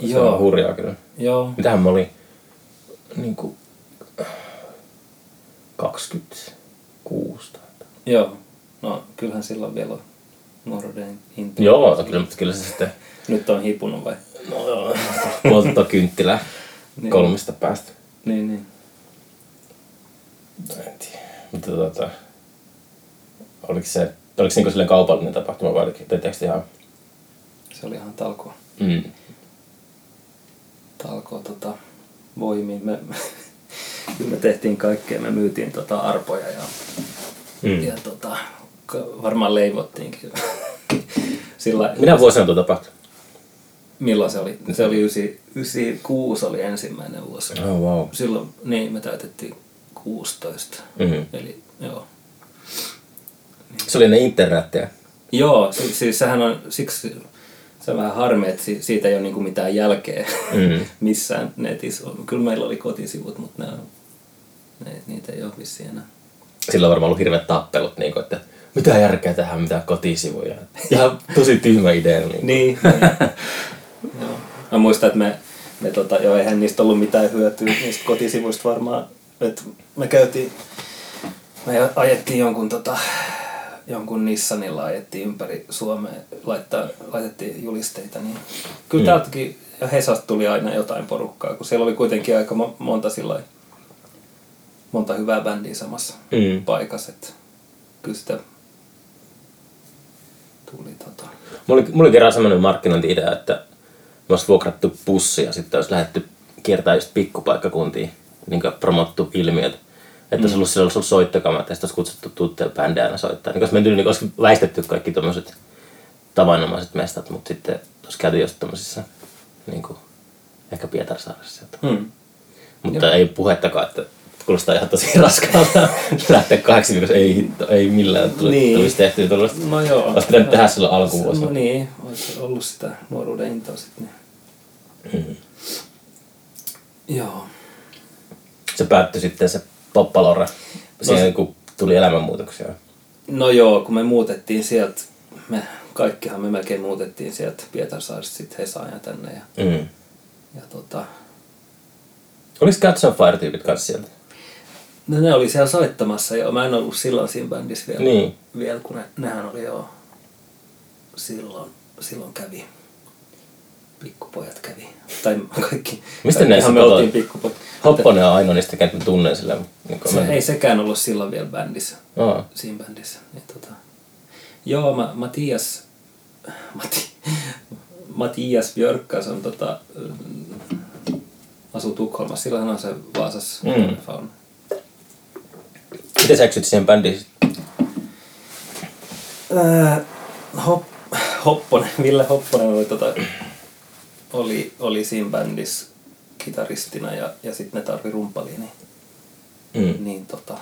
se Joo. on hurjaa kyllä. Joo, Mitähän mä olin niin kuin 26 tai jotain. joo. No kyllähän silloin vielä on nuoruuden into. Joo, kyllä, mutta kyllä se sitten Nyt on hipunut vai? No joo. Poltto kynttilää Niin. kolmesta päästä. Niin, niin. En tiedä. Mutta tota, oliko se, oliko se niinku silleen kaupallinen tapahtuma vai oliko teettekö te ihan... Se oli ihan talko, Mm. talko tota, voimiin. Me, kyllä me tehtiin kaikkea. Me myytiin tota arpoja ja, Mm. ja tota, varmaan leivottiinkin. Sillä, Minä vuosina tuo tapahtui? Milloin se oli? Se oli 9, 96 oli ensimmäinen vuosi. Oh, wow. Silloin, niin, me täytettiin 16. Mm. Eli joo. Se oli ne internettiä. Joo, siis, siis sehän on, siksi se on vähän harmi, että si- siitä ei ole niinku mitään jälkeä Mm. missään netissä. Kyllä meillä oli kotisivut, mutta ne, on- ne, niitä ei ole vissiin enää. Sillä on varmaan ollut hirveät tappelut, niin kuin, että mitä järkeä tähän, mitä kotisivuja. Ihan tosi tyhmä idea. Niin. Niin, niin. joo. Mä muistan, että me, me tota, joo, eihän niistä ollut mitään hyötyä niistä kotisivuista varmaan. Et me käytiin, me ajettiin jonkun, tota, jonkun Nissanilla ajettiin ympäri Suomea, laittaa, laitettiin julisteita. Niin. Kyllä Mm. täältäkin, ja Hesasta tuli aina jotain porukkaa, kun siellä oli kuitenkin aika mo- monta sillä lailla- monta hyvää bändiä samassa Mm. paikassa. Et kyllä sitä tuli tota... Mulla oli, mulla oli kerran semmoinen markkinointi-idea, että me olisi vuokrattu pussi ja sitten olisi lähdetty kiertää just pikkupaikkakuntiin, niin promottu ilmiöt. Että olisi ollut, ollut soittokamat ja sitten olisi kutsuttu tuttuja bändejä aina soittaa. Niin olisi, menty, niin olisi väistetty kaikki tämmöiset tavanomaiset mestat, mutta sitten olisi käyty just tämmöisissä, niin kuin, ehkä Pietarsaaressa. Hmm. Mutta ei puhettakaan, että kuulostaa ihan tosi raskaalta lähteä kahdeksi viikossa. Ei hitto, ei millään tuli, Niin. tulisi tehtyä tuollaista. No joo. Olisi pitänyt tehdä silloin alkuvuosina. No niin, olisi ollut sitä nuoruuden intoa sitten. Niin. Mm. Joo. se päättyi sitten se poppalore siihen, se- kun tuli elämänmuutoksia. No joo, kun me muutettiin sieltä, me kaikkihan me melkein muutettiin sieltä Pietarsaaresta sitten Hesaan ja tänne. Ja, Mm. ja tota, Oliko Cats on Fire-tyypit kanssa sieltä? No ne oli siellä soittamassa jo. Mä en ollut silloin siinä bändissä vielä, Niin. vielä kun ne, nehän oli jo silloin, silloin kävi. Pikkupojat kävi. Tai kaikki. Mistä ne me oltiin pikkupojat. Hopponen on ainoa niistä, kenet mä tunnen sillä. Niin Se, mä... ei sekään ollut silloin vielä bändissä. Aa. siinä bändissä. Niin, tota. Joo, Ma- Matias, Mati, Matias Björkkas on tota, mm, asuu Tukholmassa. Silloin on se Vaasassa Mm. mm. fauna. Miten sä eksyt siihen bändiin? Ää, hop, Hopponen, Ville Hopponen oli, tota, oli, oli siinä bändissä kitaristina ja, ja sitten ne tarvi rumpalia, niin, Mm. niin tota,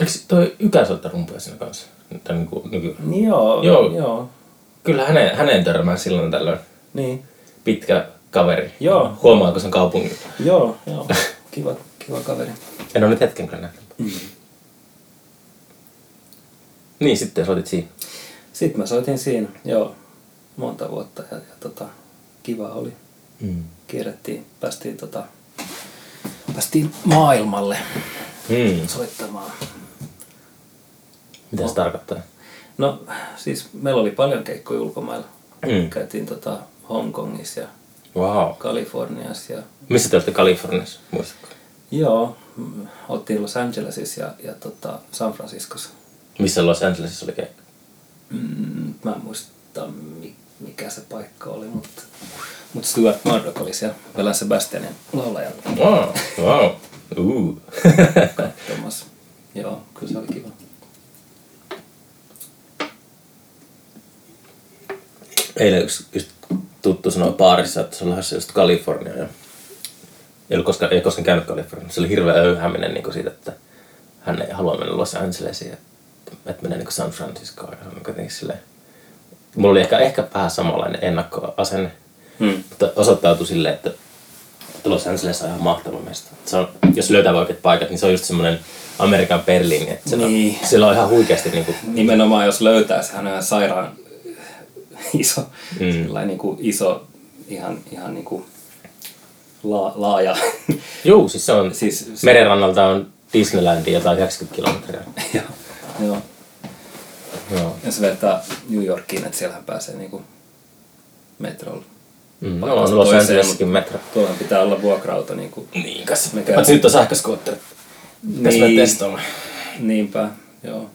Eikö toi Ykä soittaa rumpuja siinä kanssa? Tai niin kuin, nyky... niin joo, Joo. joo, joo, Kyllä hänen, hänen törmää silloin tällöin. niin, Pitkä kaveri. Joo. Huomaako sen kaupungin? joo, joo, kiva, kiva kaveri. En ole nyt hetken kyllä nähnyt. Mm. Niin, sitten soitit siinä. Sitten mä soitin siinä, joo, monta vuotta ja, ja tota, kiva oli. Mm. Kierrettiin, päästiin, tota, päästiin maailmalle Mm. soittamaan. Mitä se tarkoittaa? No siis meillä oli paljon keikkoja ulkomailla. Mm. Käytiin tota, Hongkongissa ja Wow. Kaliforniassa ja Missä te olette Kaliforniassa, muistatko? joo, mm, oltiin Los Angelesissa ja, ja tota, San Franciscossa. Missä Los Angelesissa oli keikka? Mm, mä en muista muista mi- mikä se paikka oli, mutta mut Stuart Murdoch oli siellä Velan Sebastianin laulajan Wow, wow. Uh. katsomassa. Joo, kyllä se oli kiva. Eilen yksi just tuttu sanoi baarissa, että se on lähdössä just Kaliforniaan. Ja ei, ollut koskaan, ei koskaan käynyt Kaliforniaan. Se oli hirveä öyhäminen niin siitä, että hän ei halua mennä Los Angelesiin, että, menee niin San Franciscoon. Ja se on jotenkin silleen, mulla oli ehkä, ehkä vähän samanlainen ennakkoasenne, Hmm. mutta osoittautui silleen, että Los Angeles on ihan mahtava mesta. Se on, jos löytää oikeat paikat, niin se on just semmoinen Amerikan Berliini. Että siellä, Niin. siellä on ihan huikeasti niin kuin, Nimenomaan jos löytää, sehän on ihan sairaan iso, Mm. niin kuin iso, ihan, ihan niin kuin la, laaja. Juu, siis se on, Siis- siis, merenrannalta on Disneylandia jotain 90 kilometriä. Joo. Joo. Joo. Jos vertaa New Yorkiin, että siellähän pääsee niin kuin metrolla. Mm, no on Los Angeleskin mutta metro. Tuolla pitää olla vuokra-auto. Niin kuin, Niin kas. Mikä- Paitsi nyt on sähköskootteri. Niin. testaamaan. niinpä, joo.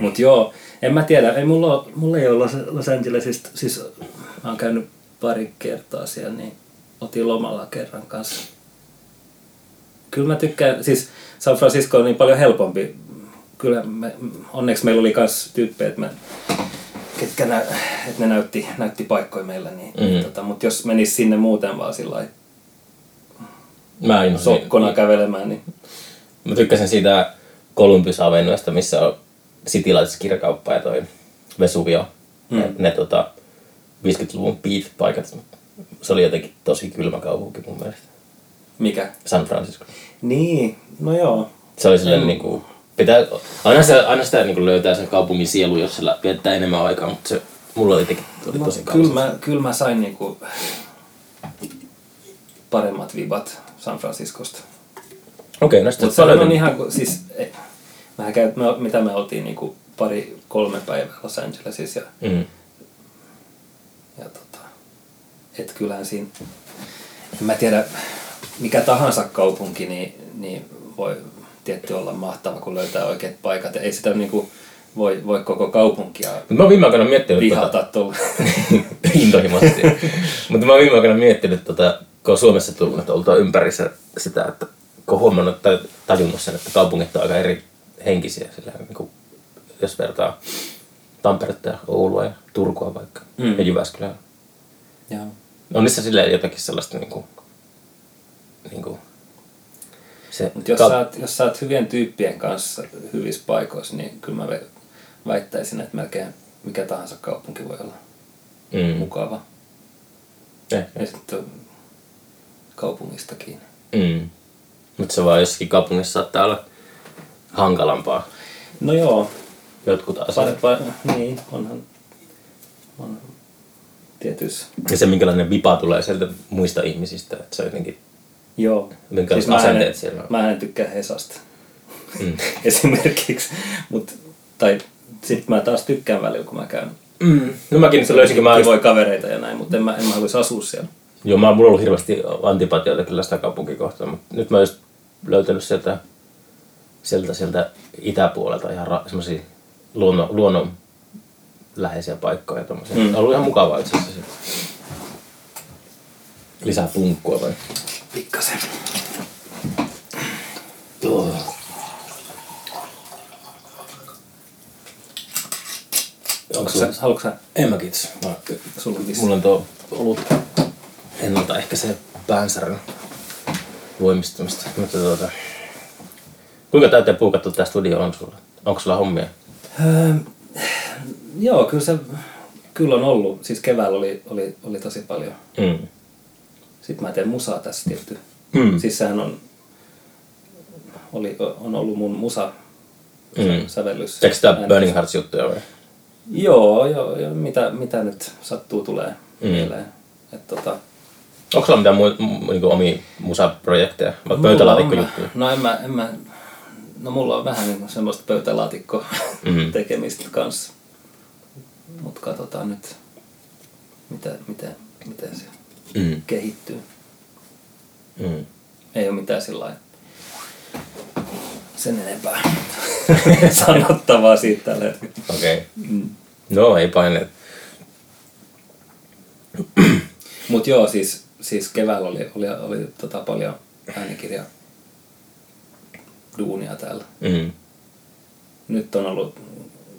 Mut joo, en mä tiedä, ei mulla, ole, mulla ei ole Los Angelesista, siis mä oon käynyt pari kertaa siellä, niin otin lomalla kerran kanssa. Kyllä mä tykkään, siis San Francisco on niin paljon helpompi. Kyllä me, onneksi meillä oli kans tyyppejä, että, me, ketkä nä, että ne näytti, näytti paikkoja meillä, niin, mm. niin Mhm. tota, mutta jos menis sinne muuten vaan sillä Mä, en, sokkona kävelemään, niin mä tykkäsin siitä Columbus Avenuesta, missä on Citylaites kirjakauppa ja toi Vesuvio. Mm. Ne, ne tota, 50-luvun beat-paikat. Se oli jotenkin tosi kylmä kaupunki mun mielestä. mikä? San Francisco. Niin, no joo. Se oli silleen niinku, pitää, aina, se, aina sitä niinku löytää sen kaupungin sielu, jos sillä viettää enemmän aikaa, mutta se mulla oli jotenkin oli No, tosi kyllä, kaunis. mä, kyllä mä sain niinku paremmat vibat San Franciscosta. Okei, no sitten sä on ihan, kuin- siis, eh, mähän käy, me, mitä me oltiin niinku pari, kolme päivää Los Angelesissa ja, Mm. ja tota, et kyllähän siinä, en mä tiedä, mikä tahansa kaupunki, niin, niin voi tietty olla mahtava, kun löytää oikeat paikat. Ei sitä niinku voi, voi koko kaupunkia Mut mä oon viime aikoina miettinyt vihata tuolla. intohimoisesti. Mutta mä oon viime aikoina miettinyt, tota, kun on Suomessa tullut, että oltua ympärissä sitä, että kun on huomannut tai tajunnut sen, että kaupungit on aika eri henkisiä, sillä niin kuin, jos vertaa Tamperetta ja Oulua ja Turkua vaikka, mm. ja Jyväskylää. Joo. On niissä silleen jotakin sellaista niin kuin, niin kuin, se Mutta jos, kau- sä oot, jos sä oot hyvien tyyppien kanssa hyvissä paikoissa, niin kyllä mä väittäisin, että melkein mikä tahansa kaupunki voi olla mm. mukava. Eh, Ja sitten kaupungista kiinni. mm. Mutta se vaan jossakin kaupungissa saattaa olla hankalampaa No joo, jotkut asiat. parempaa, niin onhan on tietysti. Ja se, minkälainen vipa tulee sieltä muista ihmisistä, että se on jotenkin... Joo. Minkälaiset mä asenteet en, siellä on? Mä en tykkää Hesasta Mm. esimerkiksi. Mut, tai sit mä taas tykkään välillä, kun mä käyn. Mm. No mäkin se löysinkö mä... Kivoja kavereita ja näin, mutta en mä, en mä haluaisi asua siellä. Joo, mä, mulla on ollut hirveästi antipatioita kyllä sitä kaupunkikohtaa, mutta nyt mä oon just löytänyt sieltä, sieltä, sieltä itäpuolelta ihan ra- semmosia luonnon, luonnon läheisiä paikkoja tommosia. Mm. On ollut ihan mukavaa itse asiassa. Lisää punkkua vai? Pikkasen. Joo. Onko? Sä, haluatko sä, En mä kiitos. Mä, sulla on mulla on tuo olut ennalta ehkä se päänsärön voimistumista. Mutta tuota, kuinka täyteen puukattu tämä studio on sulla? Onko sulla hommia? Öö, joo, kyllä se kyllä on ollut. Siis keväällä oli, oli, oli tosi paljon. Mm. Sitten mä teen musaa tässä tietty. Mm. Siis sehän on, oli, on ollut mun musa Mm. sävellys. Teekö sitä. Burning Hearts juttuja vai? Joo, joo, joo mitä, mitä nyt sattuu tulee Mm. mieleen. Et tota, Onko sulla mitään muu, mu, niinku omia musaprojekteja? Vai pöytälaatikko-juttuja? No en mä, en mä, no mulla on vähän niin semmoista pöytälaatikko Mm. tekemistä kanssa. Mutta katsotaan nyt, mitä, miten, miten se Mm. kehittyy. Mm. Ei ole mitään sillä sen enempää sanottavaa siitä tällä hetkellä. Okei. Okay. Mm. No ei paineet. Mutta joo, siis, siis keväällä oli, oli, oli tota paljon äänikirja duunia täällä. Mm. Nyt on ollut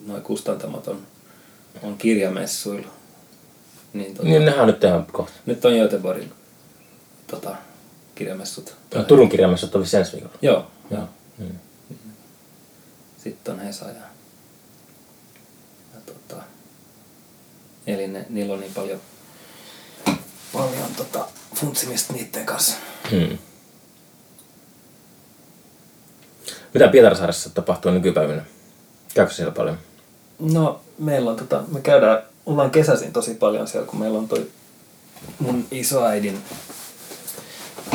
noin kustantamot on, on kirjamessuilla. Niin, tota, Niin nehän nyt tehdään kohta. Nyt on Göteborgin tota, kirjamessut. No, Turun kirjaimessa oli ensi viikolla. Joo, joo. Mm. Sitten on Hesa ja, ja tota, eli ne, niillä on niin paljon, paljon tota, funtsimista niiden kanssa. Mm. Mitä Pietarsaaressa tapahtuu nykypäivinä? Käykö siellä paljon? No, meillä on tota, me käydään, ollaan kesäisin tosi paljon siellä, kun meillä on toi mun isoäidin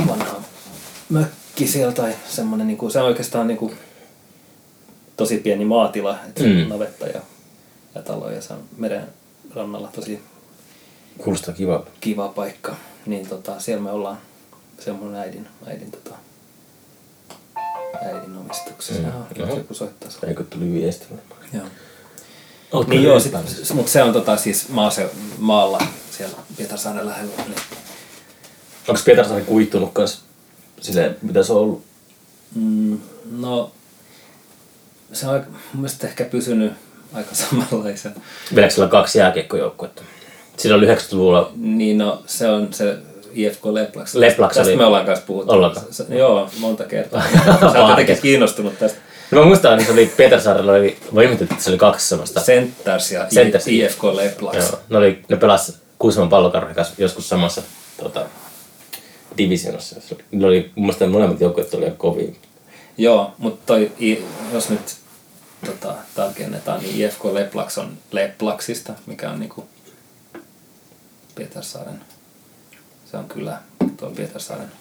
vanha mökki siellä tai semmonen niinku, se on oikeastaan niinku tosi pieni maatila, että mm. Navetta ja, ja talo ja se on meren rannalla tosi Kuulostaa kivalta. kiva paikka. Niin tota, siellä me ollaan, se on mun äidin, äidin tota, äidin omistuksessa. Mm. Joku soittaa. Eikö tuli viesti? Joo. Ootko Niin joo, sit, mutta se on tota, siis maase, maalla siellä Pietarsaaren lähellä. Niin, Onko Pietarsaari kuihtunut kans silleen, mitä se on ollut? mm, no, se on aika- mun mielestä ehkä pysynyt aika samanlaisen. Vieläkö sillä on kaksi jääkiekkojoukkuetta? Sillä oli 90-luvulla Niin no, se on se IFK Leplax. Leplax Tästä oli- me ollaan kanssa puhuttu. Ollaanko? Joo, monta kertaa. Sä oot jotenkin kiinnostunut tästä. No mä muistan, että se oli Pietarsaarella, oli, mä ihmettelin, että se oli kaksi semmoista. Centers ja Centers. IFK Leplax. Joo, ne, oli, ne pelas Kuusamon pallokarven kanssa joskus samassa tota, divisionassa. Oli- Ne oli, mun mielestä molemmat joukkueet oli kovia. Joo, mutta toi, jos nyt tota, tarkennetaan, niin IFK Leplax on Leplaxista, mikä on niinku Pietarsaaren, se on kyllä tuo Pietarsaaren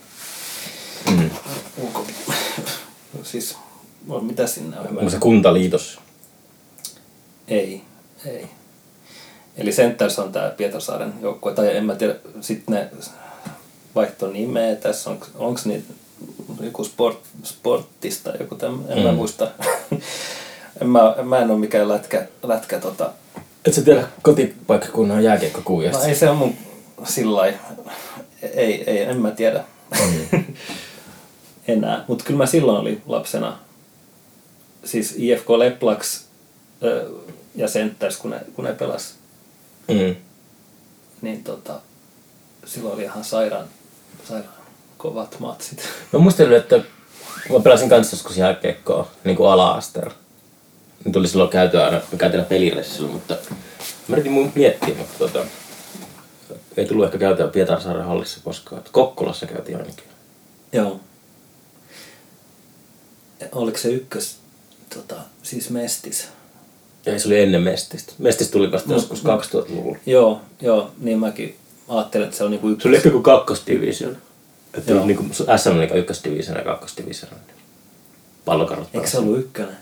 Mm. siis, on, mitä sinne on? Onko se kuntaliitos? Ei, ei. Eli Centers on tää Pietarsaaren joukkue, tai en mä tiedä, sitten ne vaihto nimeä tässä, onko, onko niitä joku sport, sportista, joku tämmöinen, en mä Mm. muista. en mä, mä en ole mikään lätkä, lätkä tota, Et sä tiedä kotipaikkakunnan jääkiekkokuujasta? no ei se on mun sillä ei, ei, en mä tiedä enää, mutta kyllä mä silloin olin lapsena, siis IFK Leplax ö, ja Centers, kun ne, kun ne pelas Mm. niin tota, silloin oli ihan sairaan, sairaan kovat matsit. Mä muistelin, että kun mä pelasin kanssa joskus jääkiekkoa niin kuin ala-asteella. Niin tuli silloin käytyä aina, aina peliressillä, mutta mä yritin mun miettiä, mutta tota, ei tullut ehkä käytyä Pietarsaaren hallissa koskaan. Kokkolassa käytiin ainakin. Joo. Oliko se ykkös, tota, siis Mestis? Ja se oli ennen Mestistä. Mestis tuli vasta No, joskus 2000-luvulla. Joo, joo, niin mäkin ajattelin, että se on niinku ykkös. Se oli ehkä kuin kakkosdivision. Että Joo. niin kuin SM oli ykkösdivision ja kakkosdivision. Pallokarvat Eikö se ollut ykkönen?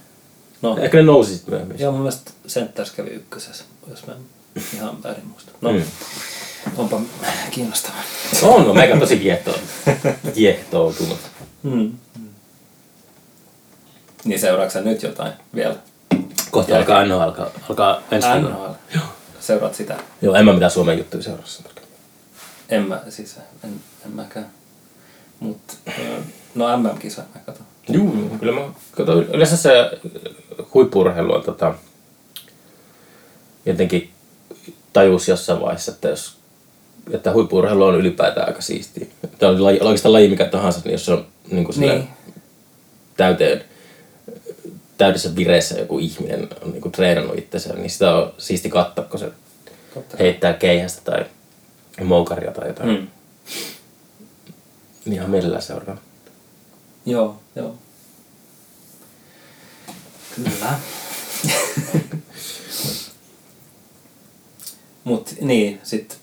No, Ehkä ne nousi sitten myöhemmin. joo, mun mielestä Centers kävi ykkösessä, jos mä ihan väärin muista. No, Mm. onpa kiinnostavaa. On, on meikä tosi kiehtoo. kiehtoutunut. Mm. Niin seuraatko sä nyt jotain vielä? Kohta alkaa NHL, alkaa, alkaa ensi viikolla. NHL. Seuraat sitä? Joo, en mä mitään Suomen juttuja seurassa. En mä, siis en, en mäkään. Mut, no MM-kisoja mä katon. Juu, juu, kyllä mä katson. Yleensä se huippu-urheilu on tota, jotenkin tajus jossain vaiheessa, että jos että huippu-urheilu on ylipäätään aika siistiä. Tämä on laji, oikeastaan laji mikä tahansa, niin jos se on niin kuin niin. täyteen, täydessä vireessä joku ihminen on niin kuin treenannut itsensä, niin sitä on siisti katsoa, kun se Totta heittää keihästä tai moukaria tai jotain. Mm. Ihan mielellään seuraa. Joo, joo. Kyllä. Mut niin, sit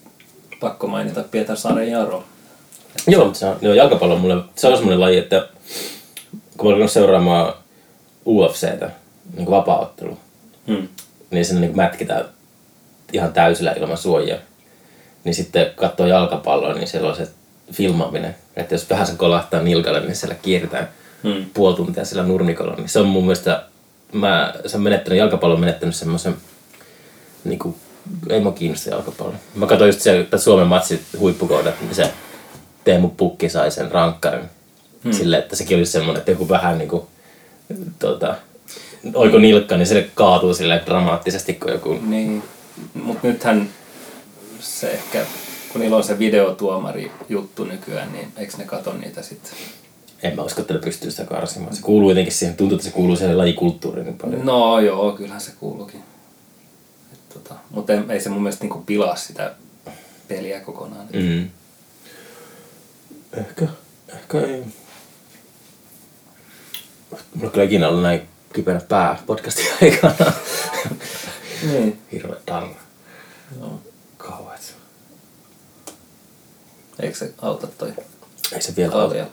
pakko mainita Pietarsaaren Jaro. Joo, mutta se on, joo, jalkapallo on mulle, se on semmoinen laji, että kun mä olen seuraamaan UFCtä, niin kuin vapaa-ottelu, Mm. niin siinä niin mätkitään ihan täysillä ilman suojia. Niin sitten katsoo jalkapalloa, niin siellä on se filmaaminen. Että jos vähän se kolahtaa nilkalle, niin siellä kierretään Mm. puoli tuntia sillä nurmikolla. Niin se on mun mielestä, mä, se on menettänyt, jalkapallo on menettänyt semmoisen niin kuin ei mua kiinnosta jalkapallo. Mä katsoin just se, että Suomen matsit huippukaudet, niin se Teemu Pukki sai sen rankkarin. Hmm. Silleen, että sekin oli semmoinen, että joku vähän niinku, tota, oiko nilkka, niin se kaatuu silleen dramaattisesti kuin joku... Niin, mutta nythän se ehkä, kun niillä on se videotuomari juttu nykyään, niin eikö ne kato niitä sitten? En mä usko, että ne pystyy sitä karsimaan. Se kuuluu jotenkin siihen, tuntuu, että se kuuluu siihen lajikulttuuriin niin paljon. No joo, kyllähän se kuuluukin. Et Tota, mutta ei, se mun mielestä niinku pilaa sitä peliä kokonaan. Mm. Ehkä, ehkä ei. Mulla on kyllä ikinä ollut näin kyperä pää podcastin aikana. Niin. Hirveä tarna. Joo. Kauheet. Eikö se auta toi Ei se vielä kalja?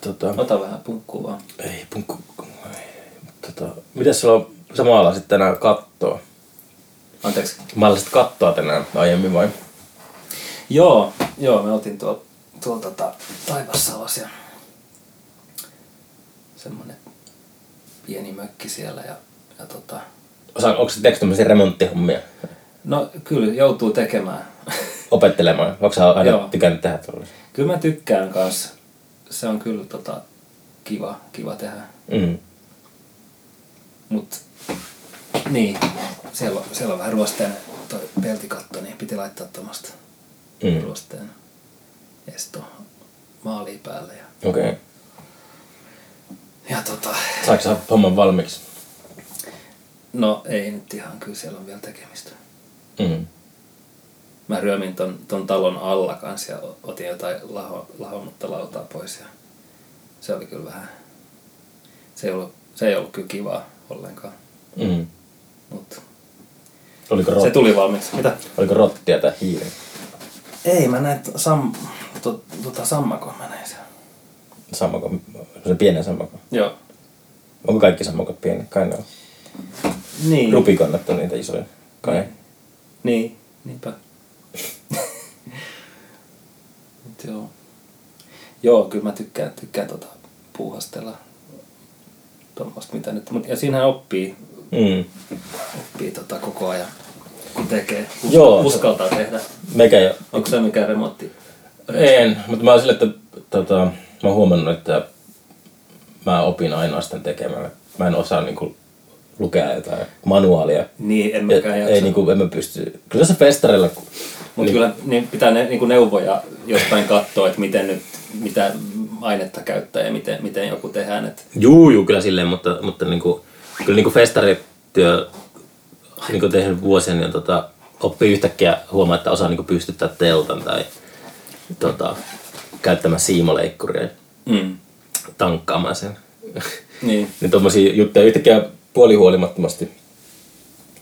Tota, Ota vähän punkkuu vaan. ei, punkku. Tota, mitäs sulla on, sä maalasit tänään kattoa? Anteeksi. Maalasit kattoa tänään aiemmin vai? Joo, joo, me otin tuolta tuol, tota, Taivassalas ja semmonen pieni mökki siellä ja, ja tota, Osa, onko se teekö tämmöisiä remonttihommia? no kyllä joutuu tekemään. Opettelemaan? Onko sä aina Joo. tykännyt tehdä tuolla? kyllä mä tykkään kanssa. Se on kyllä tota, kiva, kiva tehdä. Mm. Mut niin, siellä on, siellä on vähän ruosteen toi peltikatto, niin piti laittaa tuommoista Mm. ruosteen esto maalia päälle. Ja, Okei. Okay. Ja tota, Saatko sä homman valmiiksi? no ei nyt ihan, kyllä siellä on vielä tekemistä. Mm. Mä ryömin ton, ton talon alla kanssa ja otin jotain laho, lahonnutta lautaa pois ja se oli kyllä vähän, se ei ollut, se ei ollut kyllä kivaa ollenkaan, Mm. mutta Oliko, se rot, tuli valmiiksi. Mitä? oliko rottia tai hiiri? Ei, mä näin sam, to, tota sammakon mä näin siellä. Sammako? Se pienen sammako? Joo. Onko kaikki sammakot pieni? Kai ne on. Niin. Rupikonnat on niitä isoja. Kai. Niin, niinpä. Mut joo. Joo, kyllä mä tykkään, tykkään tota puuhastella tuommoista mitä nyt. Mut, ja siinä oppii, Mm. oppii tota koko ajan, kun tekee. Uska, Joo. Uskaltaa tehdä. Meikä jo. Onko se mikään remontti? En, mutta mä oon sille, että tota, mä oon huomannut, että mä opin ainoastaan tekemään. Mä en osaa niinku lukea jotain manuaalia. Niin, en mäkään jaksa. ei niinku, en mä pysty. Kyllä se festareilla, Mutta kyllä niin pitää ne, niin neuvoja jostain katsoa, että miten nyt, mitä ainetta käyttää ja miten, miten joku tehdään. Et, Juu, juu, kyllä silleen, mutta, mutta niinku, kyllä niinku festarityö niinku tehnyt vuosia, niin tota, oppii yhtäkkiä huomaa, että osaa niinku pystyttää teltan tai tota, käyttämään siimoleikkuria mm. Tankkaamaan sen. Niin. niin tommosia juttuja yhtäkkiä puolihuolimattomasti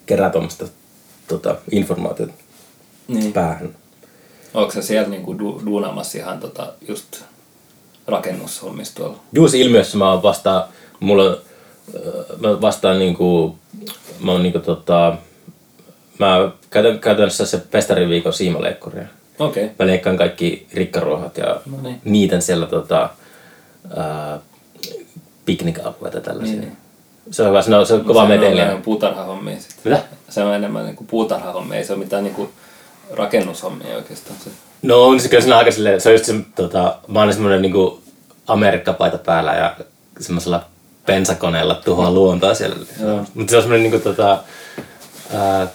kerää tuommoista tota, informaatiota niin. päähän. Onko se siellä niinku du, duunaamassa ihan tota, just rakennushommissa tuolla? Juusi ilmiössä mä vastaan, mulla, mä vastaan niinku, mä oon niinku tota, mä käytän käytännössä se festariviikon siimaleikkuria. Okei. Okay. Mä leikkaan kaikki rikkaruohat ja No niin. niitän siellä tota, ää, piknikalueita tällaisia. Niin. Se on hyvä, se on, se on kova Se on puutarhahommia sit. Mitä? Se on enemmän niinku puutarhahommia, ei se ole mitään niinku rakennushommia oikeastaan. Se. No on se kyllä siinä aika silleen, se on just se, tota, mä oon semmonen niinku Amerikkapaita päällä ja semmoisella pensakoneella tuhoa luontoa siellä. Mutta se on semmonen niinku tota, ää,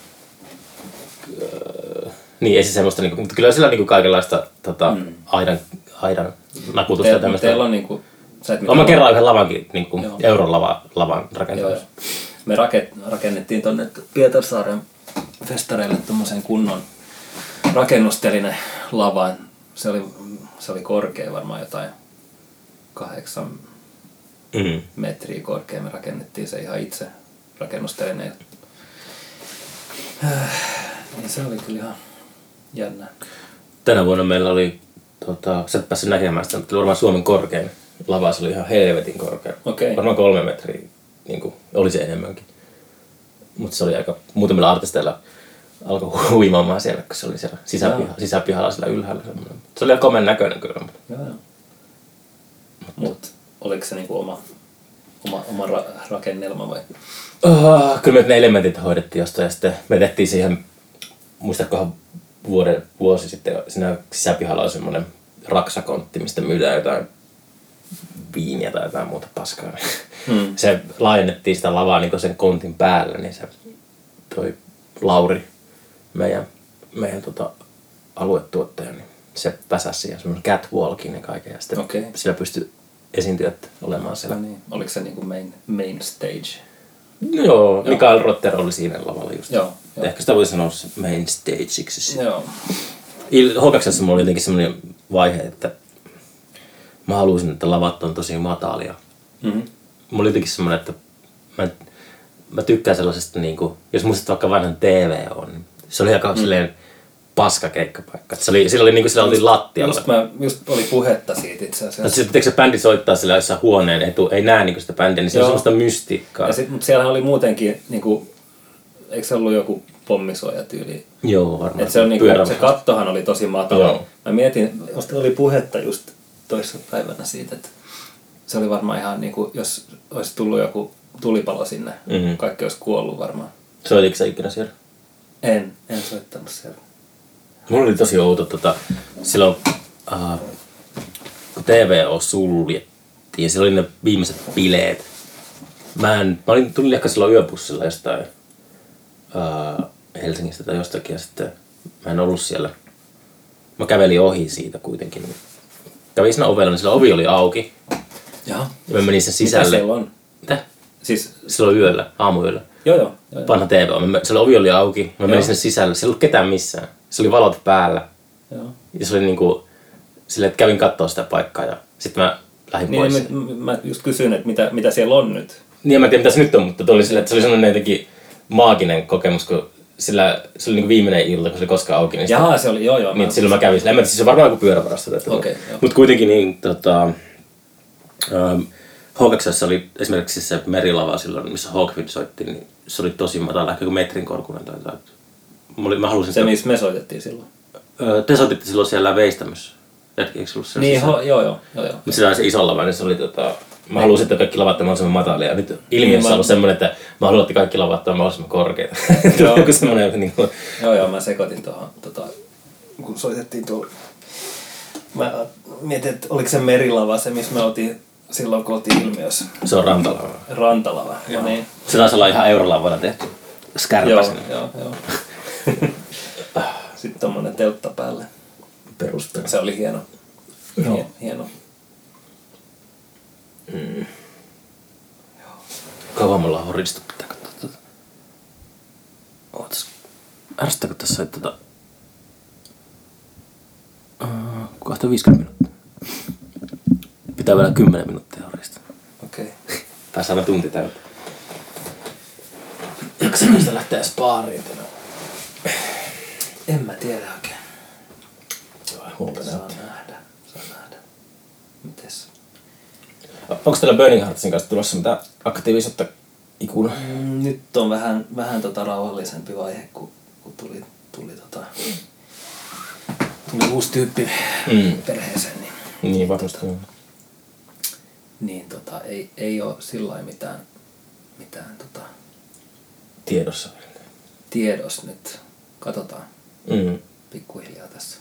niin ei se semmoista niinku, mutta kyllä sillä on niinku kaikenlaista tota, mm. aidan, aidan nakutusta Te, tämmöistä. teillä on niinku... Sä et Olen kerran yhden lavankin, niinku Joo. euron lava, lavan rakentamassa. Me raket, rakennettiin tonne Pietarsaaren festareille tommosen kunnon rakennusteline lavan. Se oli, se oli korkea varmaan jotain kahdeksan Mm. metriä korkea. Me rakennettiin se ihan itse rakennustelineen. Niin se oli kyllä ihan jännä. Tänä vuonna meillä oli, tota, sä et päässyt näkemään sitä, mutta varmaan Suomen korkein lava, se oli ihan helvetin korkea. Okei. Varmaan kolme metriä, niin kuin, oli se enemmänkin. Mutta se oli aika, muutamilla artisteilla alkoi huimaamaan siellä, kun se oli siellä sisäpiha, sisäpihalla siellä ylhäällä. Semmoinen. Se oli ihan komen näköinen kyllä. mutta- Joo, joo. Mut oliko se niinku oma, oma, oma ra- rakennelma vai? Oh, kyllä me ne elementit hoidettiin jostain ja sitten me tehtiin siihen muistatkohan vuoden, vuosi sitten siinä sisäpihalla oli semmoinen raksakontti, mistä myydään jotain viiniä tai jotain muuta paskaa. Mm. Se laajennettiin sitä lavaa niin sen kontin päällä, niin se toi Lauri, meidän, meidän tota, aluetuottaja, niin se väsäsi siihen semmoisen catwalkin ja kaiken. Ja sitten Okei. sillä pystyi esiintyjät olemaan siellä. No niin. Oliko se niinku main, main stage? No joo, Mikael Rotter oli siinä lavalla just. Joo, joo. Ehkä sitä voisi sanoa main stageiksi. Joo. H2 mulla oli jotenkin semmoinen vaihe, että mä haluaisin, että lavat on tosi matalia. Mm-hmm. Mulla oli jotenkin semmoinen, että mä, mä tykkään sellaisesta, niin kuin, jos muistat vaikka vanhan TV on, niin se oli aika mm. silleen paska keikkapaikka. Se oli, sillä oli niin kuin sillä oli lattialla. Just, mä, just oli puhetta siitä itse No, asiassa. sitten se bändi soittaa sillä jossain huoneen, ei, tuu, ei näe niin sitä bändiä, niin se on semmoista mystiikkaa. Ja sit, mutta siellä oli muutenkin, niinku, eikö se ollut joku pommisuoja tyyli? Joo, varmaan. Et se, on niinku, Pyörävä. se kattohan oli tosi matala. Joo. Mä mietin, musta oli puhetta just toissa päivänä siitä, että se oli varmaan ihan niinku, jos olisi tullut joku tulipalo sinne, Mhm. mm-hmm. kaikki olisi kuollut varmaan. Soititko sä ikinä siellä? En, en soittanut siellä. Mulla oli tosi outo tota, silloin, uh, kun TVO suljettiin, siellä oli ne viimeiset bileet. Mä, en, mä olin, tulin ehkä silloin yöbussilla jostain uh, Helsingistä tai jostakin ja sitten mä en ollut siellä. Mä kävelin ohi siitä kuitenkin. Kävin siinä ovella, niin sillä ovi oli auki Joo. ja mä menin sen Mitä sisälle. siellä on? Mitä? Siis, Silloin yöllä, aamuyöllä. joo joo. joo, joo. Vanha TV. Siellä ovi oli auki. Mä menin Joo. sinne sisälle. Siellä ei ollut ketään missään. Se oli valot päällä. joo. Ja se oli niinku, silleen, että kävin katsoa sitä paikkaa ja sitten mä lähdin Niin, pois. mä, mä just kysyn, että mitä, mitä siellä on nyt. Niin en mä tiedä mitä se nyt on, mutta oli silleen, että se oli sellainen jotenkin maaginen kokemus, kun sillä, se oli niinku viimeinen ilta, kun se oli koskaan auki. Niin, Jaha, se oli, joo joo. niin mä- silloin mä kävin sillä. En mä tiedä, siis se on varmaan joku pyörävarasto. Okei, joo. Mutta kuitenkin niin, tota, ähm, H2 oli esimerkiksi se merilava silloin, missä Hawkwind soitti, niin se oli tosi matala, ehkä joku metrin korkuinen tai jotain. Mä, olin, mä halusin Se, sitä- missä me soitettiin silloin. Öö, te soititte silloin siellä veistämössä. Eikö se ollut se? Niin, ho, joo joo. joo, joo. Mutta siinä oli se iso lava, niin se oli tota... Mä halusin, että kaikki lavat on mahdollisimman matalia. Ja nyt ilmiössä Niin, on mä- ollut semmoinen, että mä haluan, että kaikki lavat on mahdollisimman korkeita. Joo. Joku semmoinen niin kuin, Joo, joo, mä sekoitin tuohon, tota, kun soitettiin tuolla. Mä mietin, että oliko se merilava se, missä me oltiin silloin, kun oltiin ilmiössä. se on rantalava. Rantalava, joo. niin. Se taisi olla ihan eurolavana tehty. Joo, Skärpäsenä. joo, joo. Sitten tommonen teltta päälle. Perustelu. Se oli hieno. Joo. Hie- Hieno. Kauan me ollaan horistu, pitää katsoa tota. Ootas. Ärsyttääkö tässä, että tota... Uh, kohta 50 minuuttia. Pitää vielä 10 minuuttia horista. Okei. Okay. Tai saada tunti täyttä. Lähteä edes baariin tänään? En mä tiedä oikein. Huomenna. Saa nähdä. Saa nähdä. Mites? Onko teillä Burning Heartsin kanssa tulossa mitä aktiivisuutta ikuna? Mm, Nyt on vähän, vähän tota rauhallisempi vaihe, kun, kun tuli, tuli, tota, tuli uusi tyyppi Mm. perheeseen, niin, Niin varmasti. niin tota, ei, ei ole sillä mitään, mitään tota, Tiedossa. tiedos nyt. Katsotaan Mm. pikkuhiljaa tässä.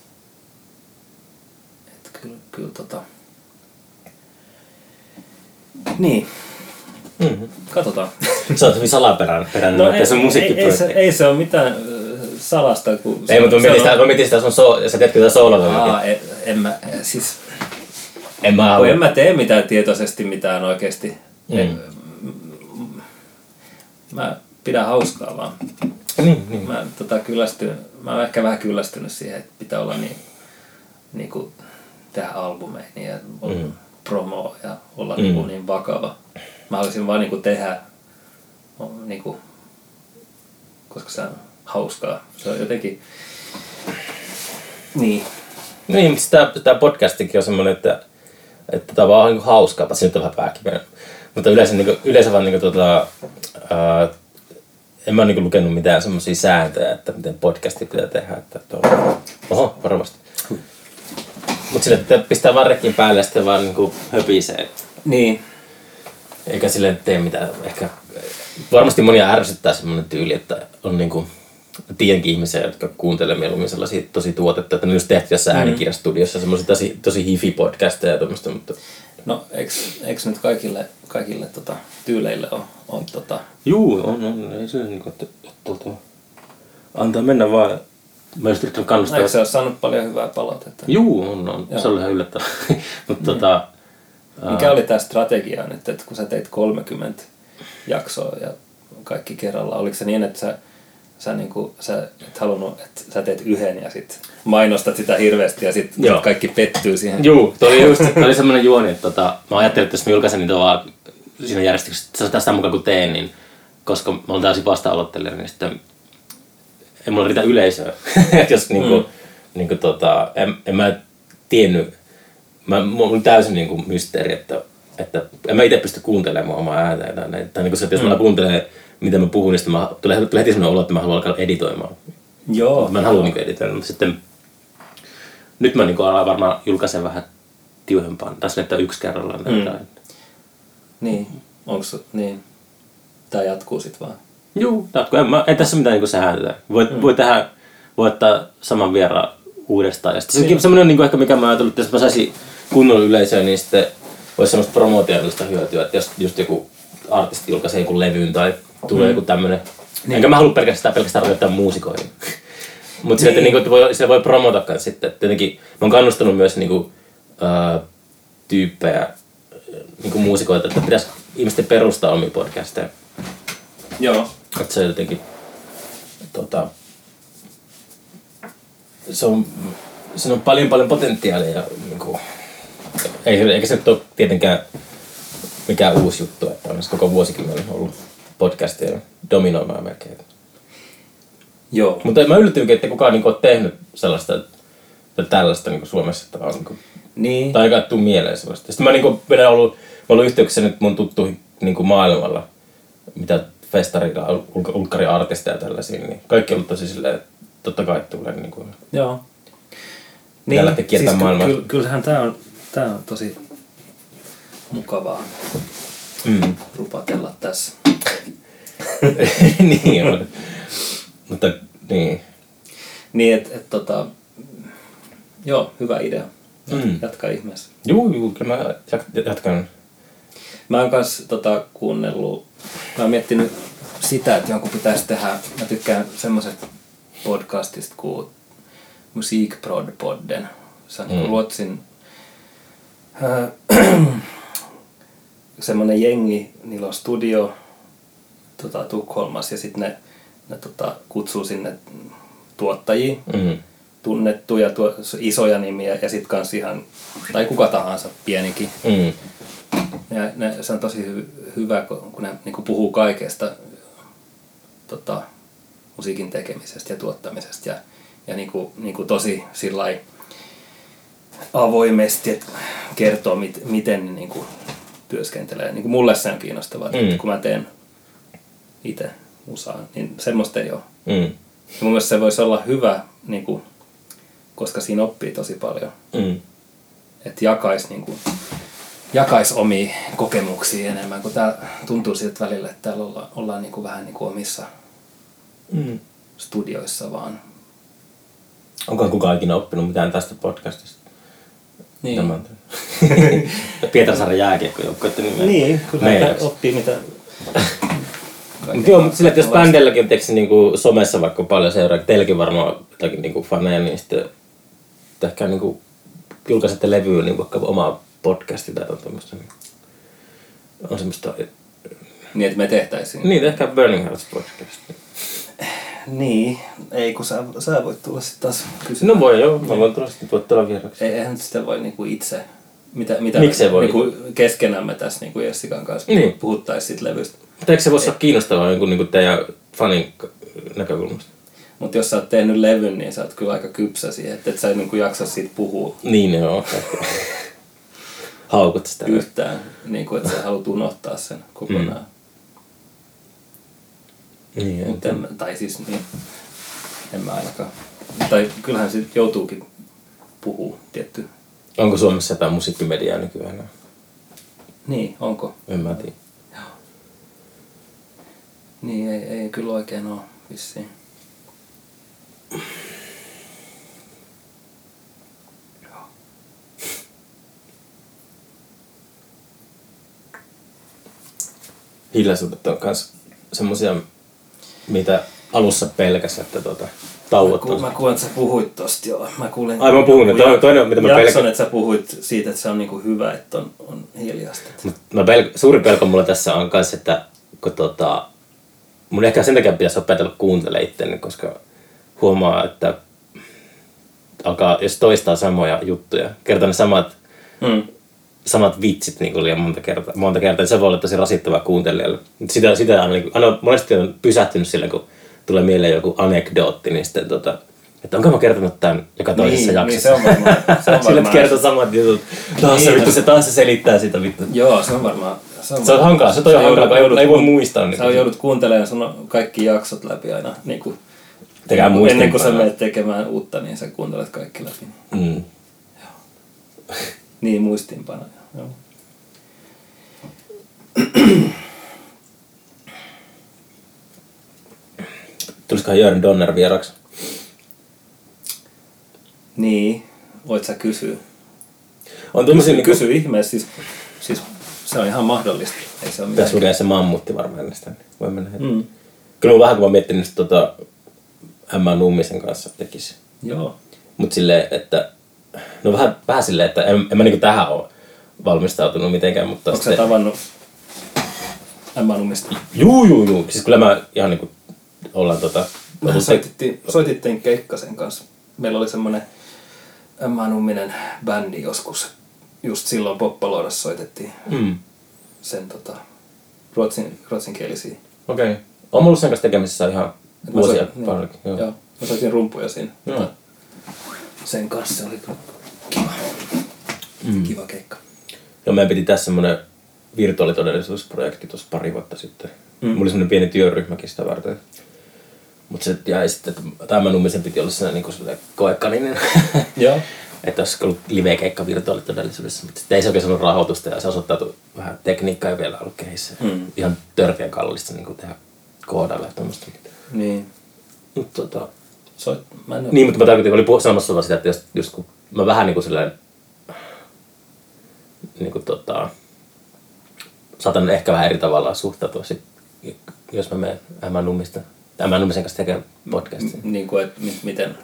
Et kyllä, kyllä tota... Niin, Mm-hmm. katsotaan. Sä oot hyvin salaperäinen, peräinen, no, ei, se on ei, ei, se, ei se ole mitään salasta, kun... Ei, mutta mä se mietin on- sitä, mä mietin sitä sun so, sä teetkö tätä sooloa Aa, en, en mä, siis... En mä halua. en mä tee mitään tietoisesti mitään oikeesti. Mm. En- Mä pidän hauskaa vaan. Niin, niin. Mä, tota, kyllästyn, mä oon ehkä vähän kyllästynyt siihen, että pitää olla niin, niin kuin tehdä albumeja niin, ja mm. promoa ja olla mm. niin, kuin niin vakava. Mä haluaisin vaan niin kuin tehdä, niin kuin, koska se on hauskaa. Se on jotenkin, niin, Niin, mutta tämä, tämä podcastikin on semmoinen, että, että tämä on vaan niin hauskaa, paitsi nyt on vähän pääkipeä. Mutta yleensä, niin kuin, yleensä vaan niin kuin, tota, ää, en mä ole niin lukenut mitään semmoisia sääntöjä, että miten podcasti pitää tehdä. Että tuolla, oho, varovasti. Mutta sille, että pistää vaan rekkin päälle ja sitten vaan niin kuin höpisee. niin, Eikä sille tee mitään. Ehkä varmasti monia ärsyttää semmoinen tyyli, että on niinku, tiedänkin ihmisiä, jotka kuuntelee mieluummin sellaisia tosi tuotetta, että ne on just tehty jossain mm. äänikirjastudiossa semmoisia tosi, tosi hifi-podcasteja ja tuommoista, mutta No, eikö, nyt kaikille, kaikille tota, tyyleille on, on tota... Juu, on, on. Ei se niin kuin, että, että, että, antaa mennä vaan. Mä just yrittänyt kannustaa. Eikö se ole saanut paljon hyvää palautetta? Juu, on, on. Joo. Se oli ihan yllättävää. Mutta tota, Mikä oli tämä strategia nyt, että kun sä teit 30 jaksoa ja kaikki kerralla, oliko se niin, että sä, sä, niinku, sä et halunnut, että sä teet yhden ja sit mainostat sitä hirveästi ja sit, Joo. kaikki pettyy siihen? Juu, toi oli just toi oli semmoinen juoni, että tota, mä ajattelin, että jos mä julkaisen niitä vaan siinä järjestyksessä tästä mukaan kun teen, niin koska mä olen täysin vasta-aloittelija, niin sitten ei mulla riitä yleisöä. Jos niinku, mm. niinku tota, en, en mä tiennyt, mä, mulla oli täysin niinku mysteeri, että, että en mä itse pysty kuuntelemaan omaa ääntä. Tai, tai niinku se, että jos mm. mä kuuntelee, mitä mä puhun, niin sitten mä, tulee, tulee heti sellainen olo, että mä haluan alkaa editoimaan. Joo. Mä en halua niinku editoida, mutta sitten nyt mä niinku alan varmaan julkaisen vähän tiuhempaan. Tässä että yksi kerrallaan mm. jotain. Niin, onks, niin. Tää jatkuu sit vaan. Juu, tatko. En, mä, ei tässä mitään niinku sääntöä. Voi, mm. voi tehdä, voi ottaa saman vieraan uudestaan. Ja sitten Niin. se semmoinen niinku ehkä mikä mä ajattelin, että jos mä saisin kunnolla yleisöä, niin sitten olisi semmoista promootiallista hyötyä, että jos just joku artisti julkaisee jonkun levyn tai tulee mm. joku tämmönen. Niin. Enkä mä halua pelkästään, pelkästään rajoittaa muusikoihin. Mutta niin. Niin. niinku, voi, sitä voi promota kans sitten. Et Tietenkin mä oon kannustanut myös niinku, ää, tyyppejä, niinku muusikoita, että pitäisi ihmisten perustaa omia podcasteja. Joo. Että se jotenkin, tota, se on, siinä on paljon paljon potentiaalia ja niinku, ei, eikä se nyt ole tietenkään mikään uusi juttu, että on koko vuosikymmenen ollut podcasteja dominoimaan melkein. Joo. Mutta mä yllättyinkin, että kukaan niinku ole tehnyt sellaista tai tällaista niinku Suomessa, että on niinku, Niin. tai ainakaan tuu mieleen sellaista. Sitten mä niinku vedän ollut, mä ollut yhteyksissä nyt mun tuttuihin niinku maailmalla, mitä festarilla on ulk- ulkkariartisteja ja tällaisia, niin kaikki on ollut tosi silleen, että totta kai tulee niinku, Joo. Lähteä kiertämään ky- maailmaa. ky- kyllähän tää on, tää on tosi mukavaa mm. rupatella tässä. niin on. Mutta niin. Niin, että et, tota, joo, hyvä idea. Mm. Jatka ihmeessä. Juu, juu, kyllä mä jat- jatkan. Mä oon kans tota, kuunnellut, mä oon miettinyt sitä, että jonkun pitäisi tehdä, mä tykkään semmoiset podcastista kuin Musikprod podden. Se on mm. Mm. Ruotsin äh, semmoinen jengi, niillä on studio tota, Tukholmassa ja sitten ne, ne tota, kutsuu sinne tuottajia, Mm. tunnettuja, tuo, isoja nimiä ja sitten kans ihan, tai kuka tahansa pienikin. Mm. Ja ne, se on tosi hy, hyvä, kun kun ne niin puhuu kaikesta tota, musiikin tekemisestä ja tuottamisesta ja, ja niin kuin, niin kuin tosi sillai avoimesti, että kertoo, mit, miten ne niin kuin työskentelee. Niin kuin mulle se on kiinnostavaa, mm. Mm. että kun mä teen itse musaa, niin semmoista ei ole. Mm. Ja mun mielestä se voisi olla hyvä, niin kuin, koska siinä oppii tosi paljon Mm. että jakais, niin kuin, jakais omia kokemuksia enemmän, kun tää tuntuu siltä välillä, että täällä olla, ollaan niin kuin vähän niin kuin omissa Mm. studioissa vaan. Onkohan kukaan ikinä oppinut mitään tästä podcastista? Niin, tehnyt? Pietarsaaren jääkiekkojoukkueiden nimeä. niin kyllä Meidän. oppii mitä... Mutta joo, mutta sillä, että jos bändeilläkin on niinku somessa vaikka paljon seuraa, teilläkin varmaan jotakin niinku faneja, niin sitten ehkä niinku julkaisette levyä niin vaikka omaa podcastia tai jotain tämmöistä. niin On semmoista... Niin, että me tehtäisiin. Niin, ehkä Burning Hearts podcast. Niin, ei kun sä, sä voit tulla sitten taas kysymään. No voi joo, mä voin tulla sitten voit tulla vieraksi. Ei, eihän sitä voi niinku itse, mitä, mitä Miksi ei voi? Niinku keskenämme tässä niinku Jessikan kanssa Niin. puhuttaisiin siitä levystä. Mutta eikö se voisi olla kiinnostavaa jonkun niinku teidän fanin näkökulmasta? Mutta jos sä oot tehnyt levyn, niin sä oot kyllä aika kypsä siihen, että et sä niinku jaksa siitä puhua Niin joo. Haukut sitä. yhtään, niin kuin, että sä haluat unohtaa sen kokonaan. Niin, Mm. Mut en, tai siis niin, en mä ainakaan. Tai kyllähän se joutuukin puhua tietty. Onko Suomessa jotain musiikkimediaa nykyään? Niin, onko? En mä tiedä. Niin, ei, ei kyllä oikein ole vissiin. Hiljaisuudet on kans semmosia, mitä alussa pelkäs, että tota, tauot Ku, on. mä kuulen, että sä puhuit tosta joo. Mä kuulin, Ai, mä puhun, että jonkun toinen, mitä mä pelkään. että sä puhuit siitä, että se on niinku hyvä, että on, on hiljasta. Mut mä pel- suuri pelko mulla tässä on kans, että kun tota, mun ehkä sen takia pitäisi opetella kuuntelemaan itteni, koska huomaa, että alkaa, jos toistaa samoja juttuja, kertaa ne samat, Mm. samat vitsit niin kuin liian monta kertaa, monta kertaa, niin se voi olla tosi rasittavaa kuuntelijalle. Sitä, sitä aina, niin kuin, aina monesti on pysähtynyt sillä, kun tulee mieleen joku anekdootti, niin sitten tota, että onko mä kertonut tämän joka toisessa Niin, jaksossa. niin se on varmaan- se on varmaan- kertoo samat jutut. Taas se, Niin. vittu, se taas se selittää sitä vittu. Joo, se on varmaan... Se on, Se on hankalaa, se on Sä hankalaa, joudut- kun ei, ei voi muistaa. Niin Sä joudut kuuntelemaan sun kaikki jaksot läpi aina. Niin kuin, Tekää ennen kuin sä menet tekemään uutta, niin sä kuuntelet kaikki läpi. Mm. Niin, muistiinpanoja. Joo. Tulisikohan Jörn Donner vieraksi? Niin, voit sä kysyä. On tuommoisia Kysy, niinku, kysy ihmeessä, siis se on ihan mahdollista. Ei se ole pitäisi mitään. lukea se mammutti varmaan niin Voi mennä heti. Mm. Kyllä mä vähän kun mä miettinyt sitä tota, Emma Nummisen kanssa tekisi. Joo. Mut silleen, että no vähän, vähän silleen, että en, en mä niinku tähän oo valmistautunut mitenkään, mutta Onko sä tavannut Emma Nummista? Juu, juu, juu. Siis kyllä mä ihan niinku ollaan tota... Mehän soitettiin, soitettiin Keikkasen kanssa. Meillä oli semmonen Emma Numminen bändi joskus. Just silloin Poppaloidassa soitettiin Mm. sen tota, ruotsin, ruotsinkielisiä. Okei. Okay. On mulla sen kanssa tekemisissä ihan Mä vuosia soitin- paljonkin. Joo. Joo. joo. Mä soitin rumpuja siinä. Joo. Tota, sen kanssa se oli kiva. Mm. Kiva keikka. Joo, meidän piti tässä semmoinen virtuaalitodellisuusprojekti tuossa pari vuotta sitten. Mm. Mulla oli semmoinen pieni työryhmäkin sitä varten. Mutta se jäi sitten, että tämä nummisen piti olla sellainen niin koekaninen. Joo. että olisi ollut live-keikka virtuaalitodellisuudessa. Mutta sitten ei se oikein saanut rahoitusta ja se osoittautui vähän tekniikkaa ei vielä ollut kehissä. Mm. Ihan törkeä kallista niin tehdä koodailla ja tuommoista. Niin. Mutta tota, Soit, mä en niin, mutta mä tarkoitin, oli puh- sanomassa vaan sitä, että just, just kun mä vähän niin kuin silleen, niin kuin tota, saatan ehkä vähän eri tavalla suhtautua sit, jos mä menen Ämän Nummista, Ämän Nummisen kanssa tekemään podcastia. Niin kuin, että mi- miten...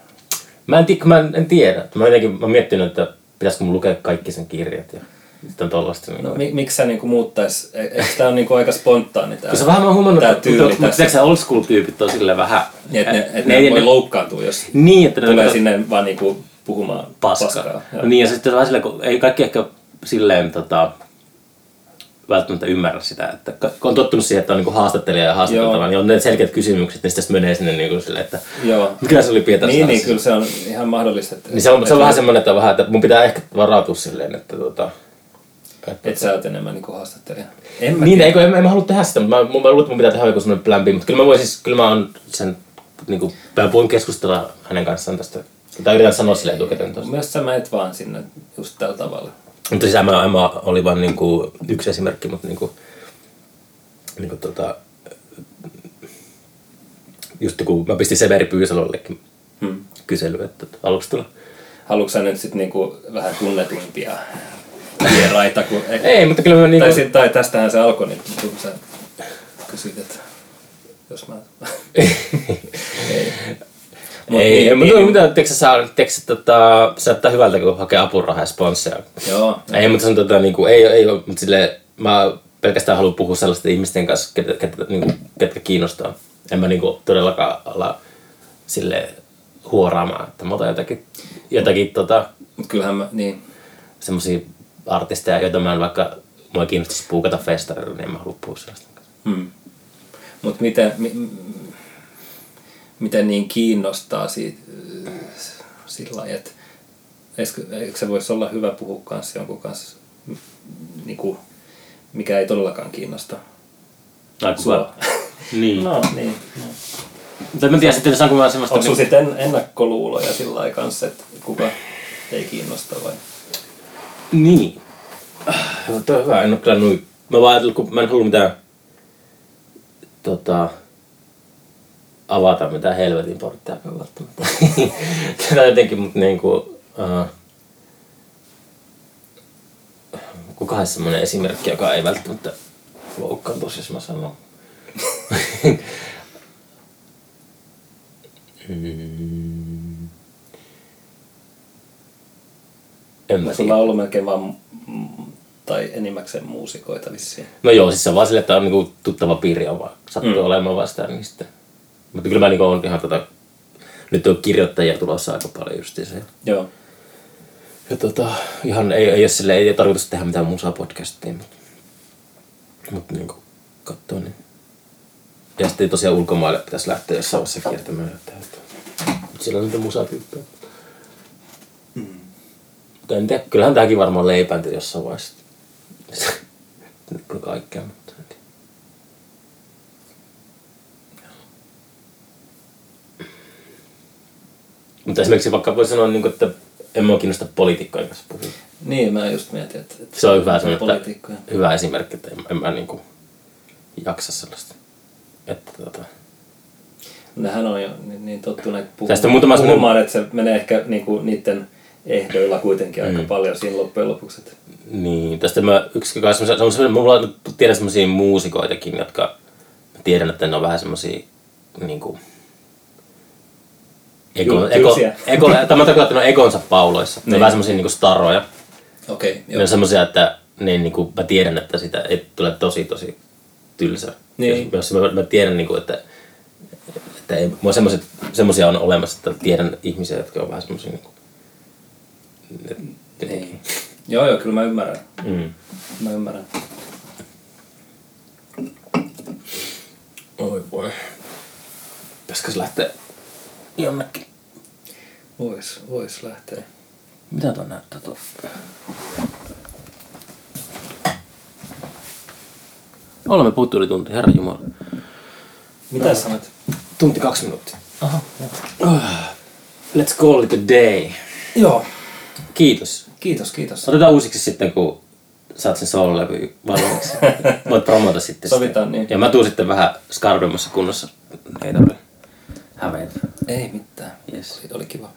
Mä en, mä en, en tiedä. Mä, jotenkin, mä oon miettinyt, että pitäisikö mun lukea kaikki sen kirjat ja sitten tollaista. Niin No, mi, miksi sä niinku muuttais... e- Eikö tää on niinku aika spontaani tää, Kyllä se vähän mä huomannut, tää että tyyli mutta, mutta tiedätkö old school tyypit on silleen vähän... Niin, että ne, et ne, ne, voi loukkaantua, jos Niin, että ne tulee kato- sinne vaan niinku puhumaan paskaa. paskaa. No niin, ja sitten vähän silleen, kun ei kaikki ehkä silleen tota, välttämättä ymmärrä sitä, että kun on tottunut siihen, että on niinku haastattelija ja haastateltava, niin on ne selkeät kysymykset, niin sitten menee sinne niinku silleen, että Joo. mikä se oli Pietar Niin, niin, kyllä se on ihan mahdollista. Että, Niin se on, se on vähän semmoinen, että, vähän, että mun pitää ehkä varautua silleen, että tota, että, Että sä oot enemmän niinku haastattelija. En mä niin, eikö, en, en, mä halua tehdä sitä, mutta mä, mä, mä luulen, että mun pitää tehdä joku semmoinen plan B, mutta kyllä mä voin siis, kyllä mä oon sen, niinku, mä voin keskustella hänen kanssaan tästä, tai yritän sanoa silleen etukäteen tuossa. Myös sä menet vaan sinne just tällä tavalla. Mutta siis Emma, Emma oli vain niinku yksi esimerkki, mutta niinku, niinku tota, just kun mä pistin Severi Pyysalollekin Hmm. kysely, että aluksi tulla. Haluatko sä nyt sit niinku vähän tunnetuimpia vieraita? Kun, Ei, mutta kyllä mä niinku, tai, sit, tai tästähän se alkoi nyt, kun sä kysyit, että jos mä... ei. Ei, niin, ei, mutta niin, mitä, tiedätkö sä, saa, tiedätkö sä, tota, se näyttää hyvältä, kun hakee apurahaa ja sponsseja. Joo. Ei, mutta se on tota, niinku, ei, ei mutta silleen, mä pelkästään haluan puhua sellaisten ihmisten kanssa, ketä, ketä, niinku, ketkä kiinnostaa. En mä niinku todellakaan ala sille huoraamaan, että mä otan jotakin, jotakin tota, Mut kyllähän mä, niin, semmosia artisteja, joita mä en vaikka, mua ei kiinnostaisi puukata festarilla, niin en mä halua puhua sellaisten kanssa. Hmm. Mutta miten, mi, miten niin kiinnostaa siitä äh, sillä lailla, että eikö, eikö se voisi olla hyvä puhua kanssa jonkun kanssa, m- niinku, mikä ei todellakaan kiinnosta Ai, sua? Niin. No niin. No. Mutta mä tiedän sitten, saanko mä semmoista... Onko sulla sitten ennakkoluuloja sillä lailla kanssa, että kuka ei kiinnosta vai? Niin. Joo, toi on hyvä. En oo kyllä noin... Mä vaan ajatellut, kun mä en halua mitään tota, avata mitään helvetin porttiakaan välttämättä. Tätä jotenkin, mutta niinku... Uh, kukahan semmoinen esimerkki, joka ei välttämättä loukkaantuisi, jos mä sanon. mm. En mä Sulla on ollut melkein vaan, tai enimmäkseen muusikoita vissiin. No joo, siis se on vaan sille, että on niinku tuttava piiri on vaan sattuu mm. olemaan vastaan niin sitten. Mutta kyllä mä niinku on ihan tota, nyt on kirjoittajia tulossa aika paljon justiinsa. Joo. Ja tota, ihan ei, ei ole sille, ei ole tarkoitus tehdä mitään musaa podcastia, mutta, mutta niinku kattoo niin. Ja sitten tosiaan ulkomaille pitäisi lähteä jossain vaiheessa kiertämään. Että, mutta siellä on niitä musatyyppejä. Mutta en tiedä, kyllähän tämäkin varmaan leipääntyy jossain vaiheessa. Kaikkea, mutta tiedä. Esimerkiksi vaikka voi sanoa, niin että en mua kiinnosta poliitikkojen kanssa puhua. Niin, mä just mietin, että, että Se on hyvä, semmoinen, että, poliitikkoja. hyvä esimerkki, että en, en mä niin kuin jaksa sellaista. Että, tota, Nehän on jo niin, niin tottuneet puhumaan, Tästä muutama puhumaan että se menee ehkä niinku niiden ehdoilla kuitenkin aika paljon siinä loppujen lopuksi. Että niin, tästä mä yksi kanssa, se on semmoinen, mulla on tiedän semmoisia muusikoitakin, jotka mä tiedän, että ne on vähän semmoisia niin kuin, tai mä tarkoitan, että ne on ekonsa pauloissa. Ne on Niin. vähän semmoisia niin staroja. Okei, okay, Ne on semmoisia, että ne, niin kuin, mä tiedän, että sitä ei tule tosi tosi tylsä. Niin. Jos, mä, mä, tiedän, niin kuin, että, että ei, mua semmoisia on olemassa, että tiedän ihmisiä, jotka on vähän semmoisia niin kuin, Niin. Joo, joo, kyllä mä ymmärrän. mm. Mä ymmärrän. Oi voi. Pitäisikö se lähteä jonnekin? Vois, vois lähteä. Mitä tuo näyttää tuo? Olemme puhuttu yli tunti, herra Jumala. Mitä sanot? Tunti kaksi minuuttia. Aha. Let's call it a day. Joo. Kiitos. Kiitos, kiitos. Otetaan uusiksi sitten, kun saat sen soul-levy valmiiksi. Voit promota sitten. Sovitaan sitä. niin. Ja mä tuun sitten vähän skarpemmassa kunnossa. Ei tarvitse hävetä. Ei mitään. Yes. Oli, oli kiva.